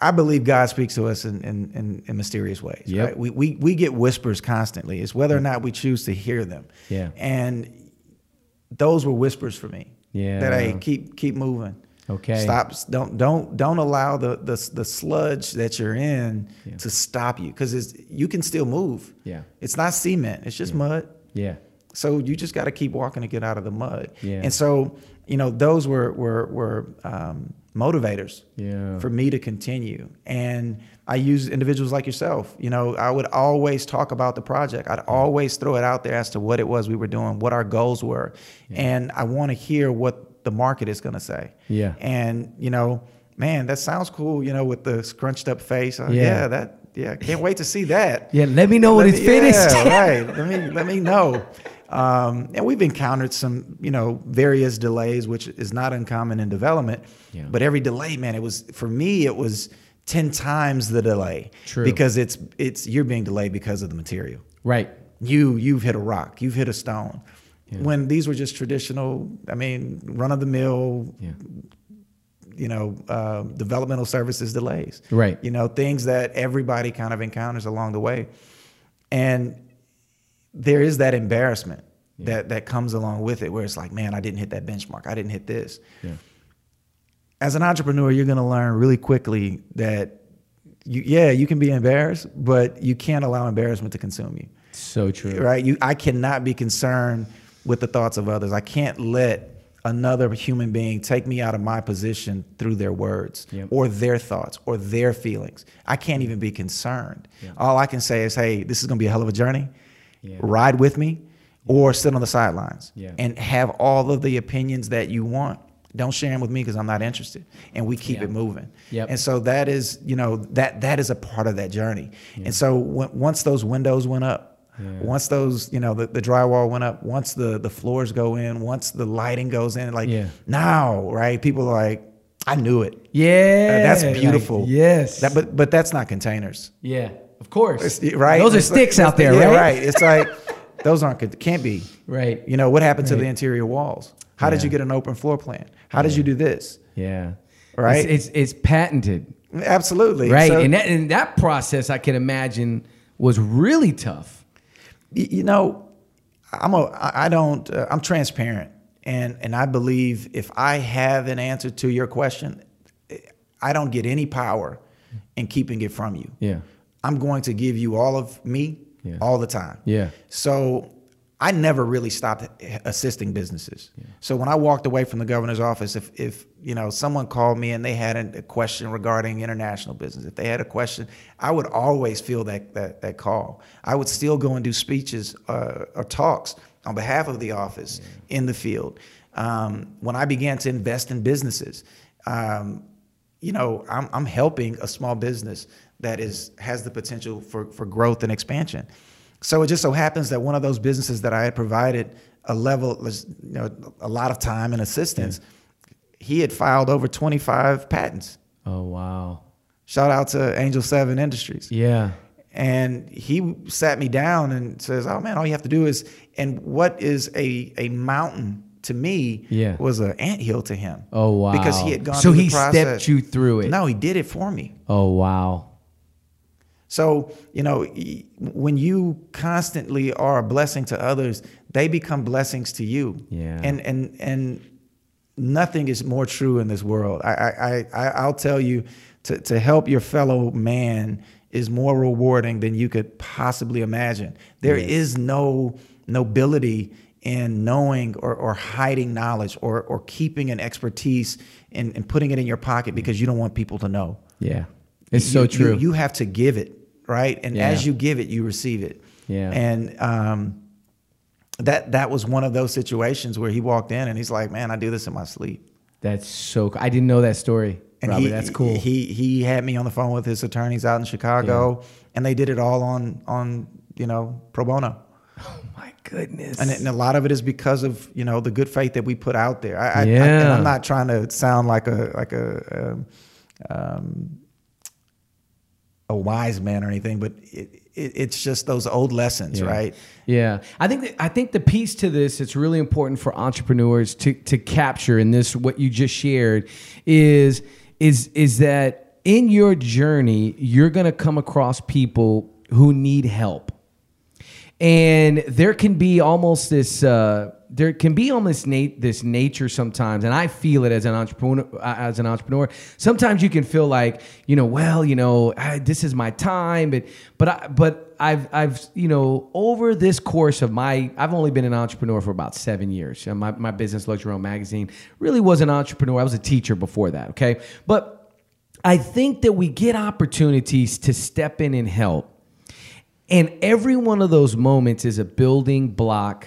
I believe God speaks to us in in, in, in mysterious ways. Yep. Right? We, we we get whispers constantly. It's whether or mm. not we choose to hear them. Yeah. And those were whispers for me. Yeah. That I keep keep moving. Okay. Stop. Don't don't don't allow the the, the sludge that you're in to stop you because you can still move. Yeah. It's not cement. It's just mud. yeah. So you just got to keep walking to get out of the mud. Yeah. And so you know those were were were um, motivators Yeah. for me to continue. And I use individuals like yourself. You know, I would always talk about the project. I'd always throw it out there as to what it was we were doing, what our goals were, and I want to hear what the market is going to say. Yeah. And you know, man, that sounds cool. You know, with the scrunched up face. Uh, Yeah. yeah. That. Yeah. Can't wait to see that. Yeah. Let me know when Let it's me- finished. Yeah, right. Let me let me know. Um, and we've encountered some, you know, various delays, which is not uncommon in development. Yeah. But every delay, man, it was for me, it was ten times the delay. True. Because it's it's you're being delayed because of the material. right. You you've hit a rock, you've hit a stone. When these were just traditional, I mean, run of the mill, Yeah. you know, uh, developmental services delays. Right. You know, things that everybody kind of encounters along the way. And there is that embarrassment that, that comes along with it where it's like, man, I didn't hit that benchmark. I didn't hit this. Yeah. As an entrepreneur, you're going to learn really quickly that, you, yeah, you can be embarrassed, but you can't allow embarrassment to consume you So true. right? You, I cannot be concerned with the thoughts of others. I can't let another human being take me out of my position through their words Yep. or their thoughts or their feelings. I can't even be concerned. All I can say is, hey, this is going to be a hell of a journey. Yeah. Ride with me or sit on the sidelines Yeah. and have all of the opinions that you want. Don't share them with me because I'm not interested. And we keep Yeah. it moving. Yep. And so that is, you know, that that is a part of that journey. And so when, once those windows went up, once those, you know, the, the drywall went up, once the the floors go in, once the lighting goes in, like now, right? People are like, I knew it. Yeah, Uh, that's like, beautiful. yes, That, but but that's not containers, yeah, of course. Right? Those are like- sticks out there, yeah, right? It's like those aren't good. Can't be. Right. You know what happened to the interior walls? How did you get an open floor plan? How did you do this? Yeah. Right? It's it's, it's patented, Absolutely. right? So- and that and that process, I can imagine, was really tough. You know i'm a I don't uh, i'm transparent and and i believe if i have an answer to your question i don't get any power in keeping it from you Yeah. I'm going to give you all of me Yeah. all the time. Yeah. so i never really stopped assisting businesses. So when i walked away from the governor's office if if you know someone called me and they had a question regarding international business if they had a question i would always feel that that, that call. I would still go and do speeches uh, or talks on behalf of the office in the field. Um, when i began to invest in businesses um, you know, I'm, I'm helping a small business that is has the potential for, for growth and expansion. So it just so happens that one of those businesses that I had provided a level, you know, a lot of time and assistance, he had filed over 25 patents. Oh wow. Shout out to Angel Seven Industries. Yeah. And he sat me down and says, "Oh man, all you have to do is." And what is a a mountain to me Yeah. was an anthill to him. Oh wow. Because he had gone. So through the he stepped you through it. No, he did it for me. Oh wow. So, you know, when you constantly are a blessing to others, they become blessings to you. Yeah. And and and nothing is more true in this world. I I, I I'll tell you to, to help your fellow man is more rewarding than you could possibly imagine. There is no nobility in knowing or, or hiding knowledge or, or keeping an expertise and, and putting it in your pocket mm. because you don't want people to know. Yeah. It's You- so you- true. You, have to give it, right? And Yeah. as you give it, you receive it. Yeah. And um, that that was one of those situations where he walked in and he's like, "Man, I do this in my sleep." That's so. I didn't know that story. And Robert, he, that's cool. He he had me on the phone with his attorneys out in Chicago, and they did it all on on you know pro bono. oh my goodness. And, it- and a lot of it is because of you know the good faith that we put out there. I, I, I, and Yeah. I'm not trying to sound like a like a um, um, a wise man or anything, but it, it, it's just those old lessons, Yeah. right? Yeah, I think that, I think the piece to this that's really important for entrepreneurs to to capture in this what you just shared is is is that in your journey you're going to come across people who need help. And there can be almost this uh, there can be almost nat- this nature sometimes and I feel it as an entrepreneur uh, as an entrepreneur. Sometimes you can feel like, you know, well, you know, I, this is my time but but I, but I've I've you know over this course of my I've only been an entrepreneur for about seven years. My my business Luxury Home Magazine really was an entrepreneur. I was a teacher before that. Okay, but I think that we get opportunities to step in and help, and every one of those moments is a building block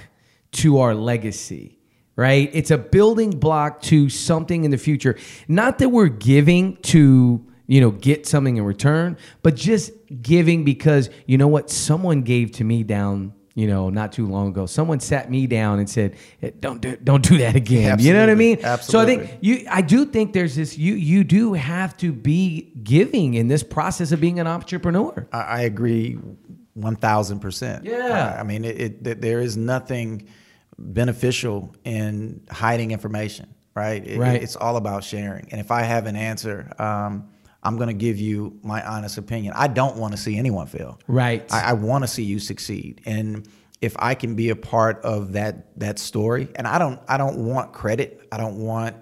to our legacy. Right? It's a building block to something in the future. Not that we're giving to you know, get something in return, but just giving because you know what? Someone gave to me down, you know, not too long ago. Someone sat me down and said, "Eh, "Don't do, don't do that again." You know what I mean? Absolutely. So I think you, I do think there's this. You you do have to be giving in this process of being an entrepreneur. I, I agree, one thousand percent. Yeah. I, I mean, it, it, th- there is nothing beneficial in hiding information, right? It- Right. it's all about sharing. And if I have an answer, um, I'm going to give you my honest opinion. I don't want to see anyone fail. Right. I, I want to see you succeed, and if I can be a part of that that story, and I don't I don't want credit. I don't want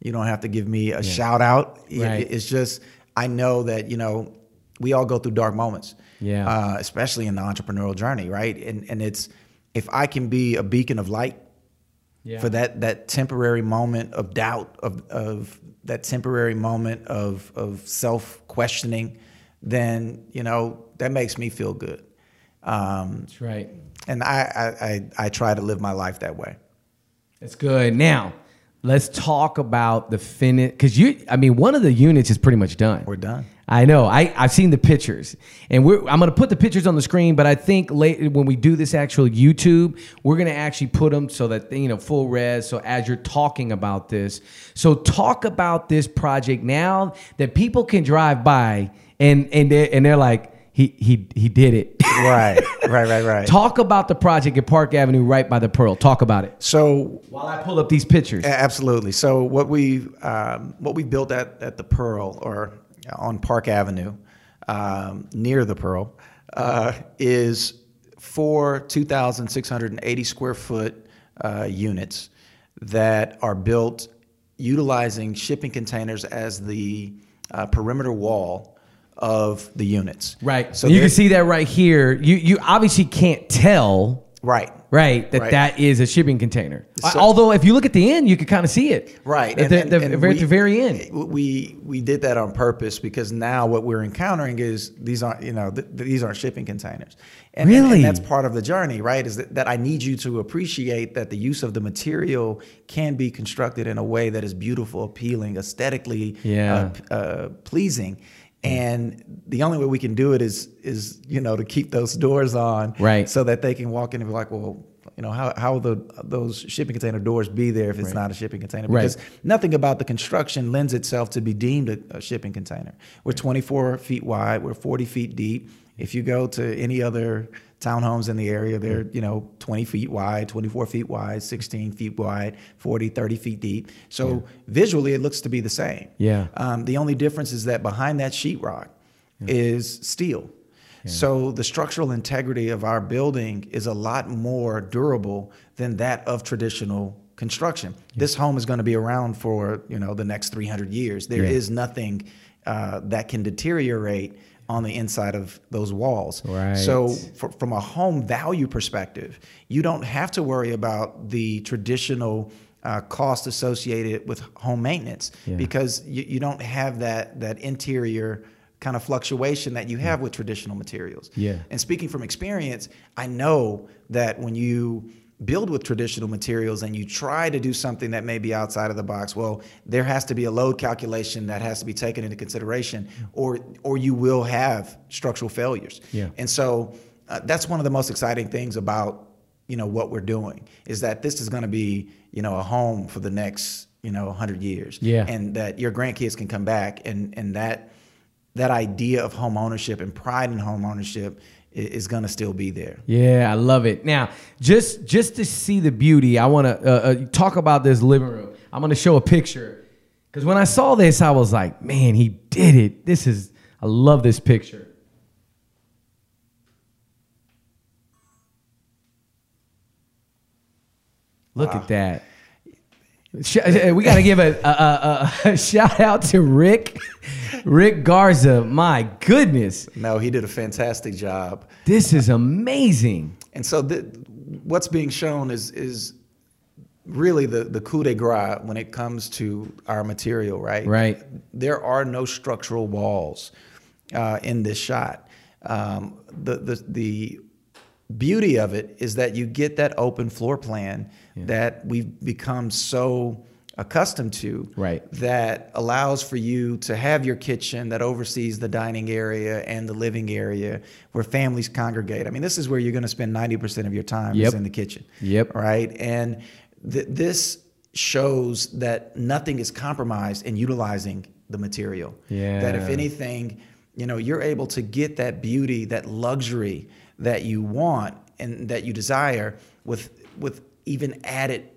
you don't have to give me a shout out. It- Right. it's just I know that you know we all go through dark moments. Yeah. Uh, especially in the entrepreneurial journey, right? And and it's if I can be a beacon of light Yeah. for that that temporary moment of doubt of of that temporary moment of of self questioning, then you know that makes me feel good. Um, That's right. and I, I, I, I try to live my life that way. That's good. Now, let's talk about the finish because you. I mean, one of the units is pretty much done. We're done. I know. I I've seen the pictures, and we're I'm gonna put the pictures on the screen. But I think late when we do this actual YouTube, we're gonna actually put them so that you know full res. So as you're talking about this, so talk about this project now that people can drive by and and they and they're like he he he did it. Right, right, right, right. talk about the project at Park Avenue, right by the Pearl. Talk about it So while I pull up these pictures. Absolutely. So what we um, what we built at at the Pearl or on Park Avenue, um, near the Pearl, uh, is four 2,680 square foot uh, units that are built utilizing shipping containers as the uh, perimeter wall of the units. Right. So So you can see that right here. You you obviously can't tell, Right. Right, that Right. that is a shipping container. So- Although if you look at the end, you can kind of see it. Right. At the, the, very- at the very end. We we did that on purpose because now what we're encountering is these aren't you know th- these aren't shipping containers. And, and- Really? and that's part of the journey, right? Is that, that I need you to appreciate that the use of the material can be constructed in a way that is beautiful, appealing, aesthetically Yeah. uh, uh, pleasing. Mm. And the only way we can do it is is you know to keep those doors on, Right. So that they can walk in and be like, well, you know, how how will the those shipping container doors be there if it's not a shipping container? Right. Because nothing about the construction lends itself to be deemed a, a shipping container. We're 24 feet wide. We're 40 feet deep. If you go to any other townhomes in the area, they're you know 20 feet wide, 24 feet wide, 16 feet wide, 40, 30 feet deep. So visually, it looks to be the same. Yeah. Um, the only difference is that behind that sheetrock is steel. So the structural integrity of our building is a lot more durable than that of traditional construction. This home is going to be around for you know the next 300 years. There is Yeah. nothing uh, that can deteriorate on the inside of those walls. Right. So fr- from a home value perspective, you don't have to worry about the traditional uh, cost associated with home maintenance Yeah. because you, you don't have that that interior kind of fluctuation that you have with traditional materials. Yeah. And speaking from experience, I know that when you build with traditional materials and you try to do something that may be outside of the box, well, there has to be a load calculation that has to be taken into consideration, or or you will have structural failures. Yeah. And so uh, that's one of the most exciting things about you know what we're doing is that this is going to be you know a home for the next you know 100 years. Yeah. And that your grandkids can come back and and that that idea of home ownership and pride in home ownership is going to still be there. Yeah, I love it. Now, just just to see the beauty, I want to uh, uh, talk about this living room. I'm going to show a picture because when I saw this, I was like, man, he did it. This is, I love this picture. Look at that. Uh, we got to give a, a, a, a shout out to Rick, Rick Garza. My goodness, No, he did a fantastic job. this is amazing. And so th- what's being shown is is really the the coup de grace when it comes to our material, right? Right. There are no structural walls uh, in this shot. Um, the the the beauty of it is that you get that open floor plan that we've become so accustomed to Right. that allows for you to have your kitchen that oversees the dining area and the living area where families congregate. I mean, this is where you're going to spend 90% of your time Yep. is in the kitchen. Yep. Right? And th- this shows that nothing is compromised in utilizing the material. yeah That if anything, you know, you're able to get that beauty, that luxury that you want and that you desire with with even added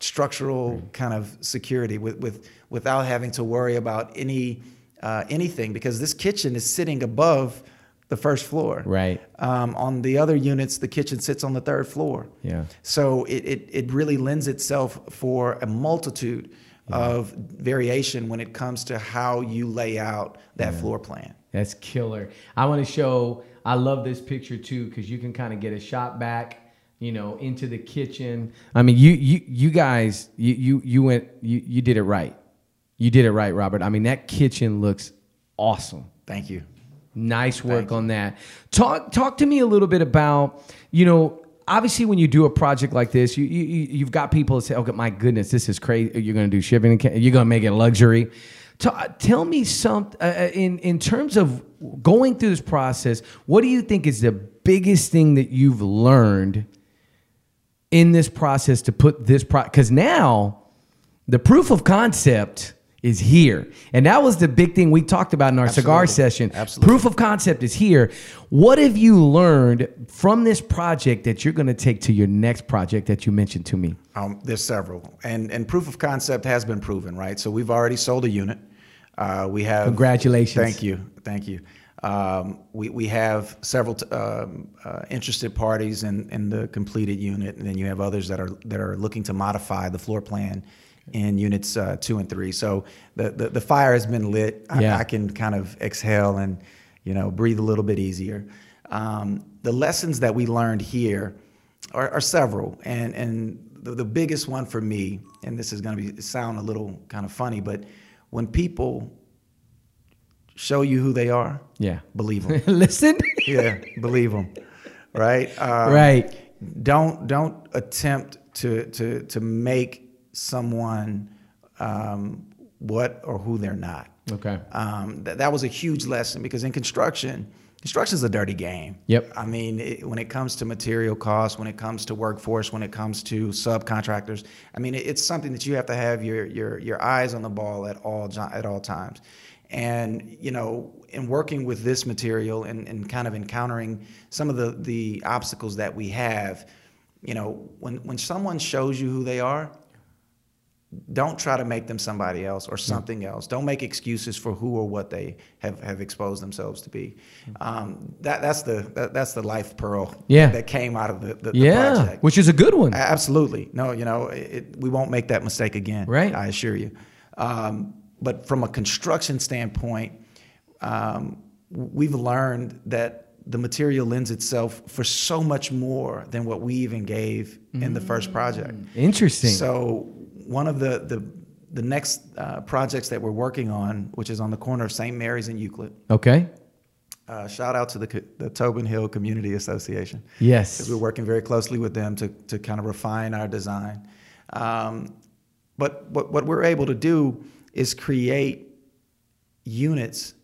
structural kind of security with, with without having to worry about any uh, anything because this kitchen is sitting above the first floor. Right. Um, on the other units, the kitchen sits on the third floor. Yeah. So it, it, it really lends itself for a multitude of variation when it comes to how you lay out that floor plan. That's killer. I want to show. I love this picture too because you can kind of get a shot back you know, into the kitchen. I mean, you you you guys, you you you went, you you did it right. You did it right, Robert. I mean, that kitchen looks awesome. Thank you. Nice work on that. Talk talk to me a little bit about, you know, obviously when you do a project like this, you, you you've got people that say, "Okay, my goodness, this is crazy. You're going to do shipping. and You're going to make it luxury." Ta- tell me some uh, uh, in in terms of going through this process. What do you think is the biggest thing that you've learned in this process to put this pro? Because now the proof of concept is here, and that was the big thing we talked about in our cigar session. Absolutely. Proof of concept is here. What have you learned from this project that you're going to take to your next project that you mentioned to me? Um, there's several, and and proof of concept has been proven, right? So we've already sold a unit. Uh, we have Congratulations. Thank you, thank you. Um, we we have several t- um, uh, interested parties in in the completed unit, and then you have others that are that are looking to modify the floor plan in units uh, two and three. So the, the the fire has been lit. I, Yeah. I can kind of exhale and you know breathe a little bit easier. Um, the lessons that we learned here are, are several, and and the, the biggest one for me, and this is going to be sound a little kind of funny, but when people show you who they are, Yeah. believe them. Listen. yeah, believe them, right? Um, Right. Don't don't attempt to to to make someone um, what or who they're not. Okay. Um, that, that was a huge lesson because in construction, construction is a dirty game. Yep. I mean, it, when it comes to material costs, when it comes to workforce, when it comes to subcontractors, I mean, it, it's something that you have to have your your your eyes on the ball at all at all times. And you know, in working with this material and, and kind of encountering some of the the obstacles that we have, you know, when when someone shows you who they are, don't try to make them somebody else or something else. Don't make excuses for who or what they have, have exposed themselves to be. Um, that, that's the that, that's the life pearl Yeah. that came out of the, the, the yeah. project. Which is a good one. Absolutely. No, you know, it, we won't make that mistake again. Right. I assure you. Um, but from a construction standpoint, um, we've learned that the material lends itself for so much more than what we even gave in the first project. Interesting. So one of the the the next uh, projects that we're working on, which is on the corner of St. Mary's and Euclid. okay. Uh, shout out to the the Tobin Hill Community Association. Yes. 'Cause we're working very closely with them to to kind of refine our design. Um, but what what we're able to do is create units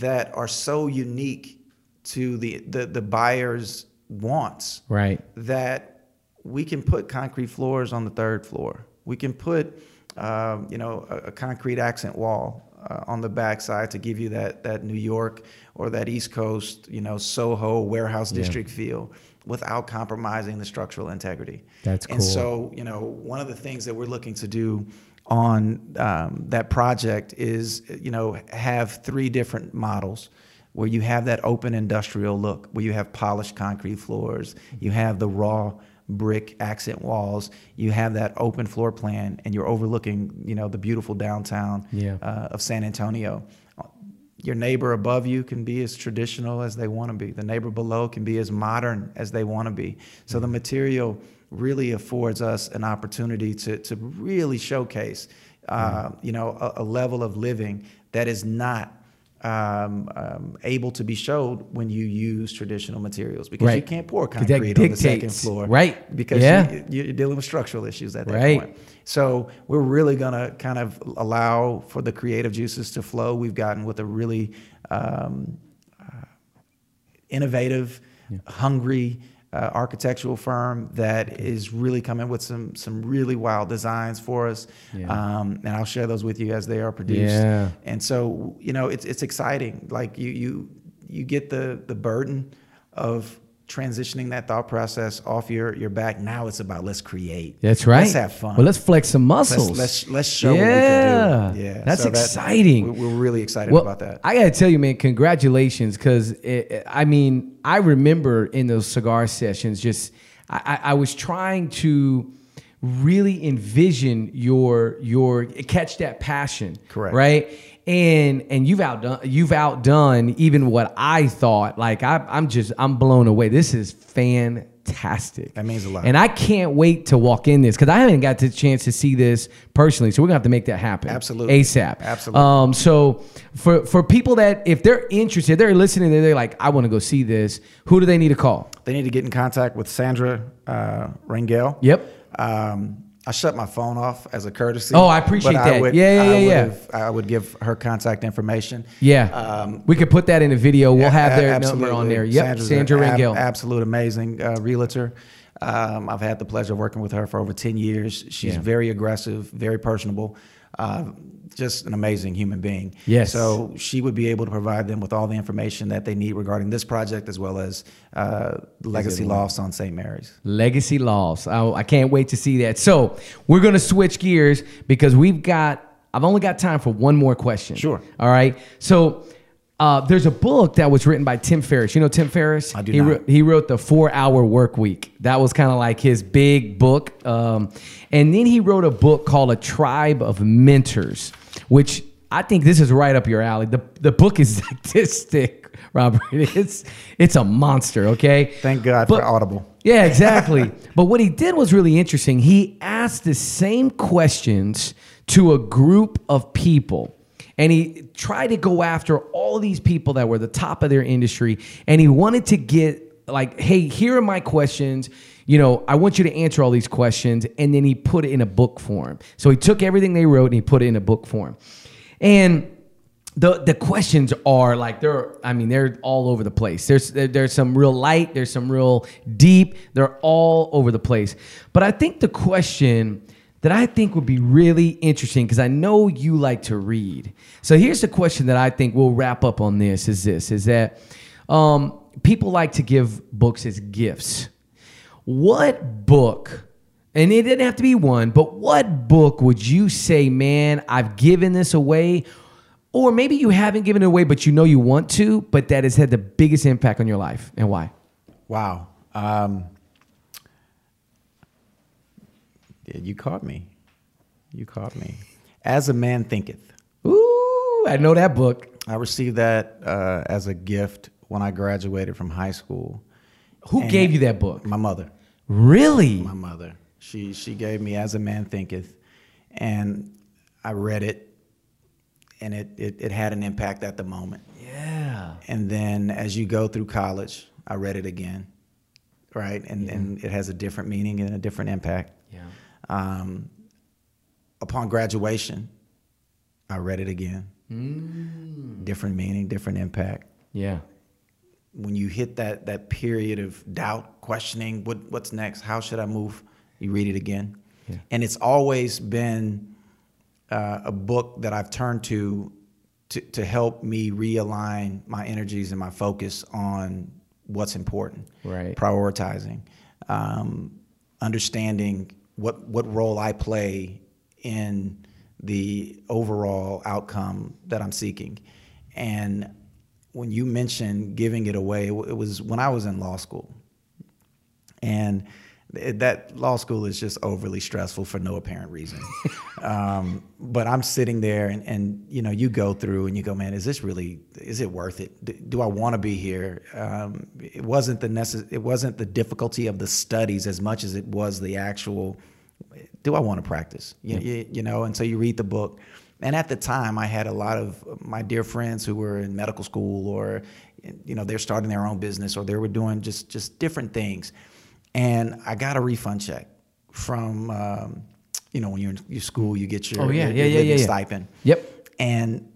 that are so unique to the the, the buyer's wants Right. that we can put concrete floors on the third floor. We can put, um, you know, a, a concrete accent wall uh, on the backside to give you that that New York or that East Coast, you know, Soho warehouse district feel without compromising the structural integrity. That's cool. And so, you know, one of the things that we're looking to do on um, that project is, you know, have three different models where you have that open industrial look, where you have polished concrete floors, you have the raw brick accent walls, you have that open floor plan, and you're overlooking, you know, the beautiful downtown Yeah. uh, of San Antonio. Your neighbor above you can be as traditional as they want to be. The neighbor below can be as modern as they want to be. So the material really affords us an opportunity to, to really showcase, uh, you know, a, a level of living that is not um, um, able to be showed when you use traditional materials because you can't pour concrete on the second floor, right. Because Yeah. you, you're dealing with structural issues at that Right. point. So we're really going to kind of allow for the creative juices to flow. We've gotten with a really um, uh, innovative, hungry uh, architectural firm that is really coming with some some really wild designs for us. Yeah. Um, and I'll share those with you as they are produced. Yeah. And so you know it's it's exciting. Like you you you get the the burden of transitioning that thought process off your your back. Now it's about let's create. That's right. Let's have fun. Well, let's flex some muscles. Let's let's, let's show yeah. what we can do. Yeah, That's So exciting. we're, we're really excited well, about that. I got to tell you, man, congratulations. Because, I mean, I remember in those cigar sessions, just, I, I I was trying to really envision your, your, catch that passion. Correct. Right. And, and you've outdone, you've outdone even what I thought. Like, I, I'm just, I'm blown away. This is fantastic. That means a lot. And I can't wait to walk in this because I haven't got the chance to see this personally. So we're gonna have to make that happen. Absolutely. ASAP. Absolutely. Um, so for for people that if they're interested, they're listening, they're like, I want to go see this. Who do they need to call? They need to get in contact with Sandra uh, Rangel. Yep. Um, I shut my phone off as a courtesy. Oh, I appreciate that. would, Yeah, yeah, I yeah, would've- I would give her contact information. Yeah. Um, we could put that in a video. We'll have A- their absolutely. number on there. Yep. Sandra's Sandra an ab- absolute amazing uh, realtor. Um, I've had the pleasure of working with her for over 10 years. She's Yeah. very aggressive, very personable, uh, just an amazing human being. Yes. So she would be able to provide them with all the information that they need regarding this project as well as uh, Legacy Lofts on St. Mary's. Legacy Laws. I, I can't wait to see that. So we're gonna switch gears because we've got. I've only got time for one more question. Sure. All right. So. Uh, there's a book that was written by Tim Ferriss. You know Tim Ferriss? I do he not. Wrote, he wrote the Four Hour Work Week. That was kind of like his big book. Um, and then he wrote a book called A Tribe of Mentors, which I think this is right up your alley. The the book is this thick, Robert. It's it's a monster. Okay. Thank God But- for Audible. yeah, exactly. but what he did was really interesting. He asked the same questions to a group of people. And he tried to go after all these people that were the top of their industry. And he wanted to get, like, hey, here are my questions. You know, I want you to answer all these questions. And then he put it in a book form. So he took everything they wrote and he put it in a book form. And the the questions are like they're I mean they're all over the place. There's there- there's some real light, there's some real deep. They're all over the place. But I think the question that I think would be really interesting because I know you like to read. So here's the question that I think we'll wrap up on this is this is that um, people like to give books as gifts. What book and it didn't have to be one, but what book would you say, man, I've given this away? Or maybe you haven't given it away, but you know you want to, but that has had the biggest impact on your life, and why? Wow. Um, yeah, you caught me. You caught me. As a Man Thinketh. Ooh, I know that book. I received that uh, as a gift when I graduated from high school. Who And gave you that book? My mother. Really? My mother. She she gave me As a Man Thinketh, and I read it, and it, it, it had an impact at the moment. Yeah. And then as you go through college, I read it again, right? And, and it has a different meaning and a different impact. Yeah. Um, upon graduation, I read it again. Different meaning, different impact. Yeah. When you hit that that period of doubt, questioning, what what's next? How should I move? You read it again, Yeah. and it's always been uh, a book that I've turned to, to to help me realign my energies and my focus on what's important. Right. Prioritizing, um, understanding what what role I play in the overall outcome that I'm seeking, and when you mentioned giving it away, it was when I was in law school, and that law school is just overly stressful for no apparent reason. um, but I'm sitting there, and, and you know, you go through and you go, man, is this really? Is it worth it? D- Do I want to be here? Um, it wasn't the necess- It wasn't the difficulty of the studies as much as it was the actual. Do I want to practice? You, you, you know, and so you read the book. And at the time, I had a lot of my dear friends who were in medical school, or you know, they're starting their own business, or they were doing just just different things. And I got a refund check from, um, you know, when you're in your school, you get your, Oh, yeah, your, yeah, your yeah, yeah, yeah. stipend. Yep. And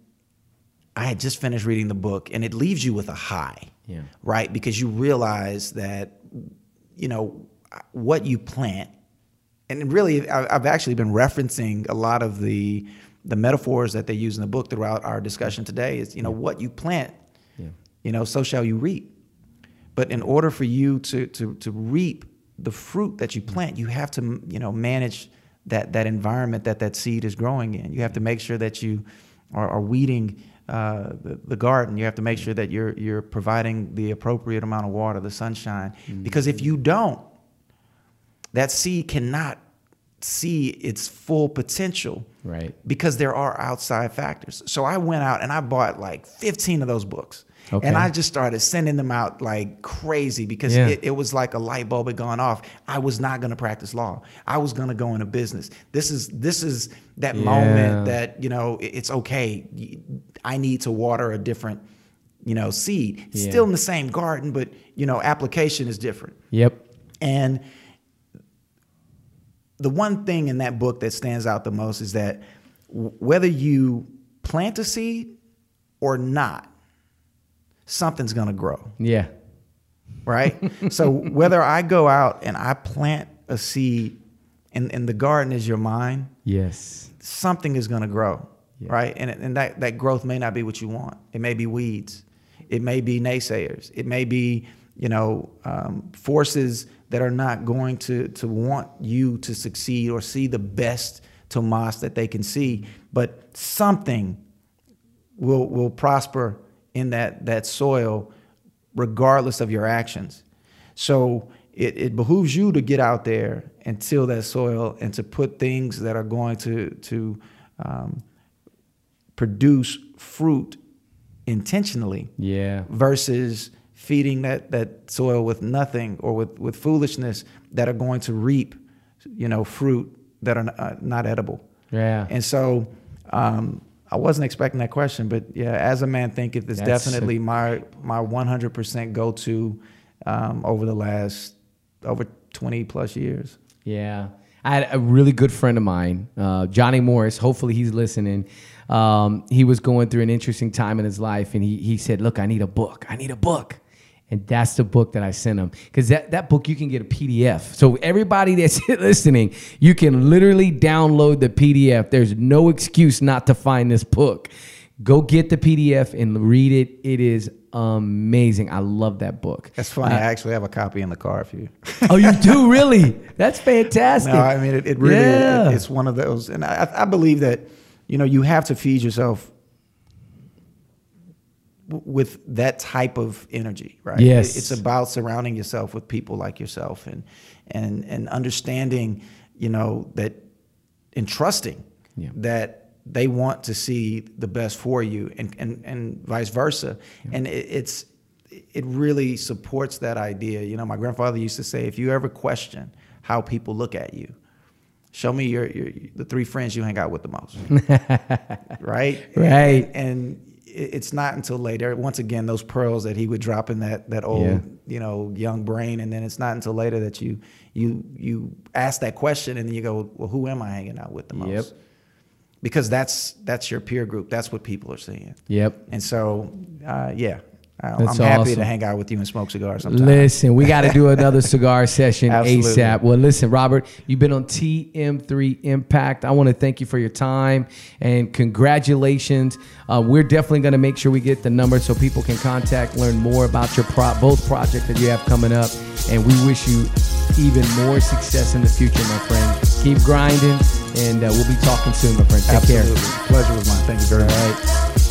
I had just finished reading the book, and it leaves you with a high, Yeah. right? Because you realize that, you know, what you plant, and really, I've actually been referencing a lot of the the metaphors that they use in the book throughout our discussion today. Is you know what you plant, Yeah. you know, so shall you reap. But in order for you to to to reap the fruit that you mm. plant, you have to you know manage that that environment that that seed is growing in. You have to mm. make sure that you are, are weeding uh, the, the garden. You have to make mm. sure that you're you're providing the appropriate amount of water, the sunshine. Because if you don't, that seed cannot see its full potential Right. because there are outside factors. So I went out and I bought like 15 of those books. Okay. And I just started sending them out like crazy because Yeah. it, it was like a light bulb had gone off. I was not going to practice law. I was going to go into business. This is this is that Yeah. moment that you know it- it's okay. I need to water a different you know seed. Yeah. Still in the same garden, but you know application is different. Yep. And the one thing in that book that stands out the most is that whether you plant a seed or not, something's going to grow, Yeah. right? so whether I go out and I plant a seed and, and the garden is your mind, Yes. something is going to grow, Yeah. right? And, and that, that growth may not be what you want. It may be weeds. It may be naysayers. It may be, you know, um, forces that are not going to, to want you to succeed or see the best Tomas that they can see. But something will, will prosper in that, that soil regardless of your actions. So it, it behooves you to get out there and till that soil and to put things that are going to to um, produce fruit intentionally Yeah. versus feeding that that soil with nothing or with with foolishness that are going to reap you know fruit that are uh, not edible Yeah. and so um, I wasn't expecting that question, but yeah, as a man thinketh is That's definitely my my 100% go to um, over the last over 20 plus years. Yeah. I had a really good friend of mine, uh, Johnny Morris. Hopefully, he's listening. Um, he was going through an interesting time in his life, and he, he said, Look, I need a book. I need a book. And that's the book that I sent them. Because that, that book, you can get a PDF. So, everybody that's listening, you can literally download the PDF. There's no excuse not to find this book. Go get the PDF and read it. It is amazing. I love that book. That's funny. I uh, actually have a copy in the car for you. Oh, you do really? That's fantastic. no, I mean it, it really Yeah. it- it's one of those, and I, I believe that you know you have to feed yourself with that type of energy, right? Yes. It's about surrounding yourself with people like yourself, and and and understanding, you know, that and trusting Yeah. that they want to see the best for you, and and and vice versa, and it, it's it really supports that idea. You know, my grandfather used to say, if you ever question how people look at you, show me your, your the three friends you hang out with the most. right? Right. And, and it's not until later, once again, those pearls that he would drop in that that old, Yeah. you know, young brain, and then it's not until later that you you you ask that question and then you go, well, who am I hanging out with the most? Yep. Because that's that's your peer group. That's what people are seeing. Yep. And so, uh, yeah, That's I'm happy awesome. to hang out with you and smoke cigars sometime. Listen, we got to do another cigar session Absolutely. ASAP. Well, listen, Robert, you've been on TM3 Impact. I want to thank you for your time and congratulations. Uh, we're definitely going to make sure we get the number so people can contact, learn more about your pro- both projects that you have coming up. And we wish you even more success in the future, my friend. Keep grinding, and uh, we'll be talking soon, my friend. Take Absolutely. care. Pleasure was mine. Thank you very All much. right.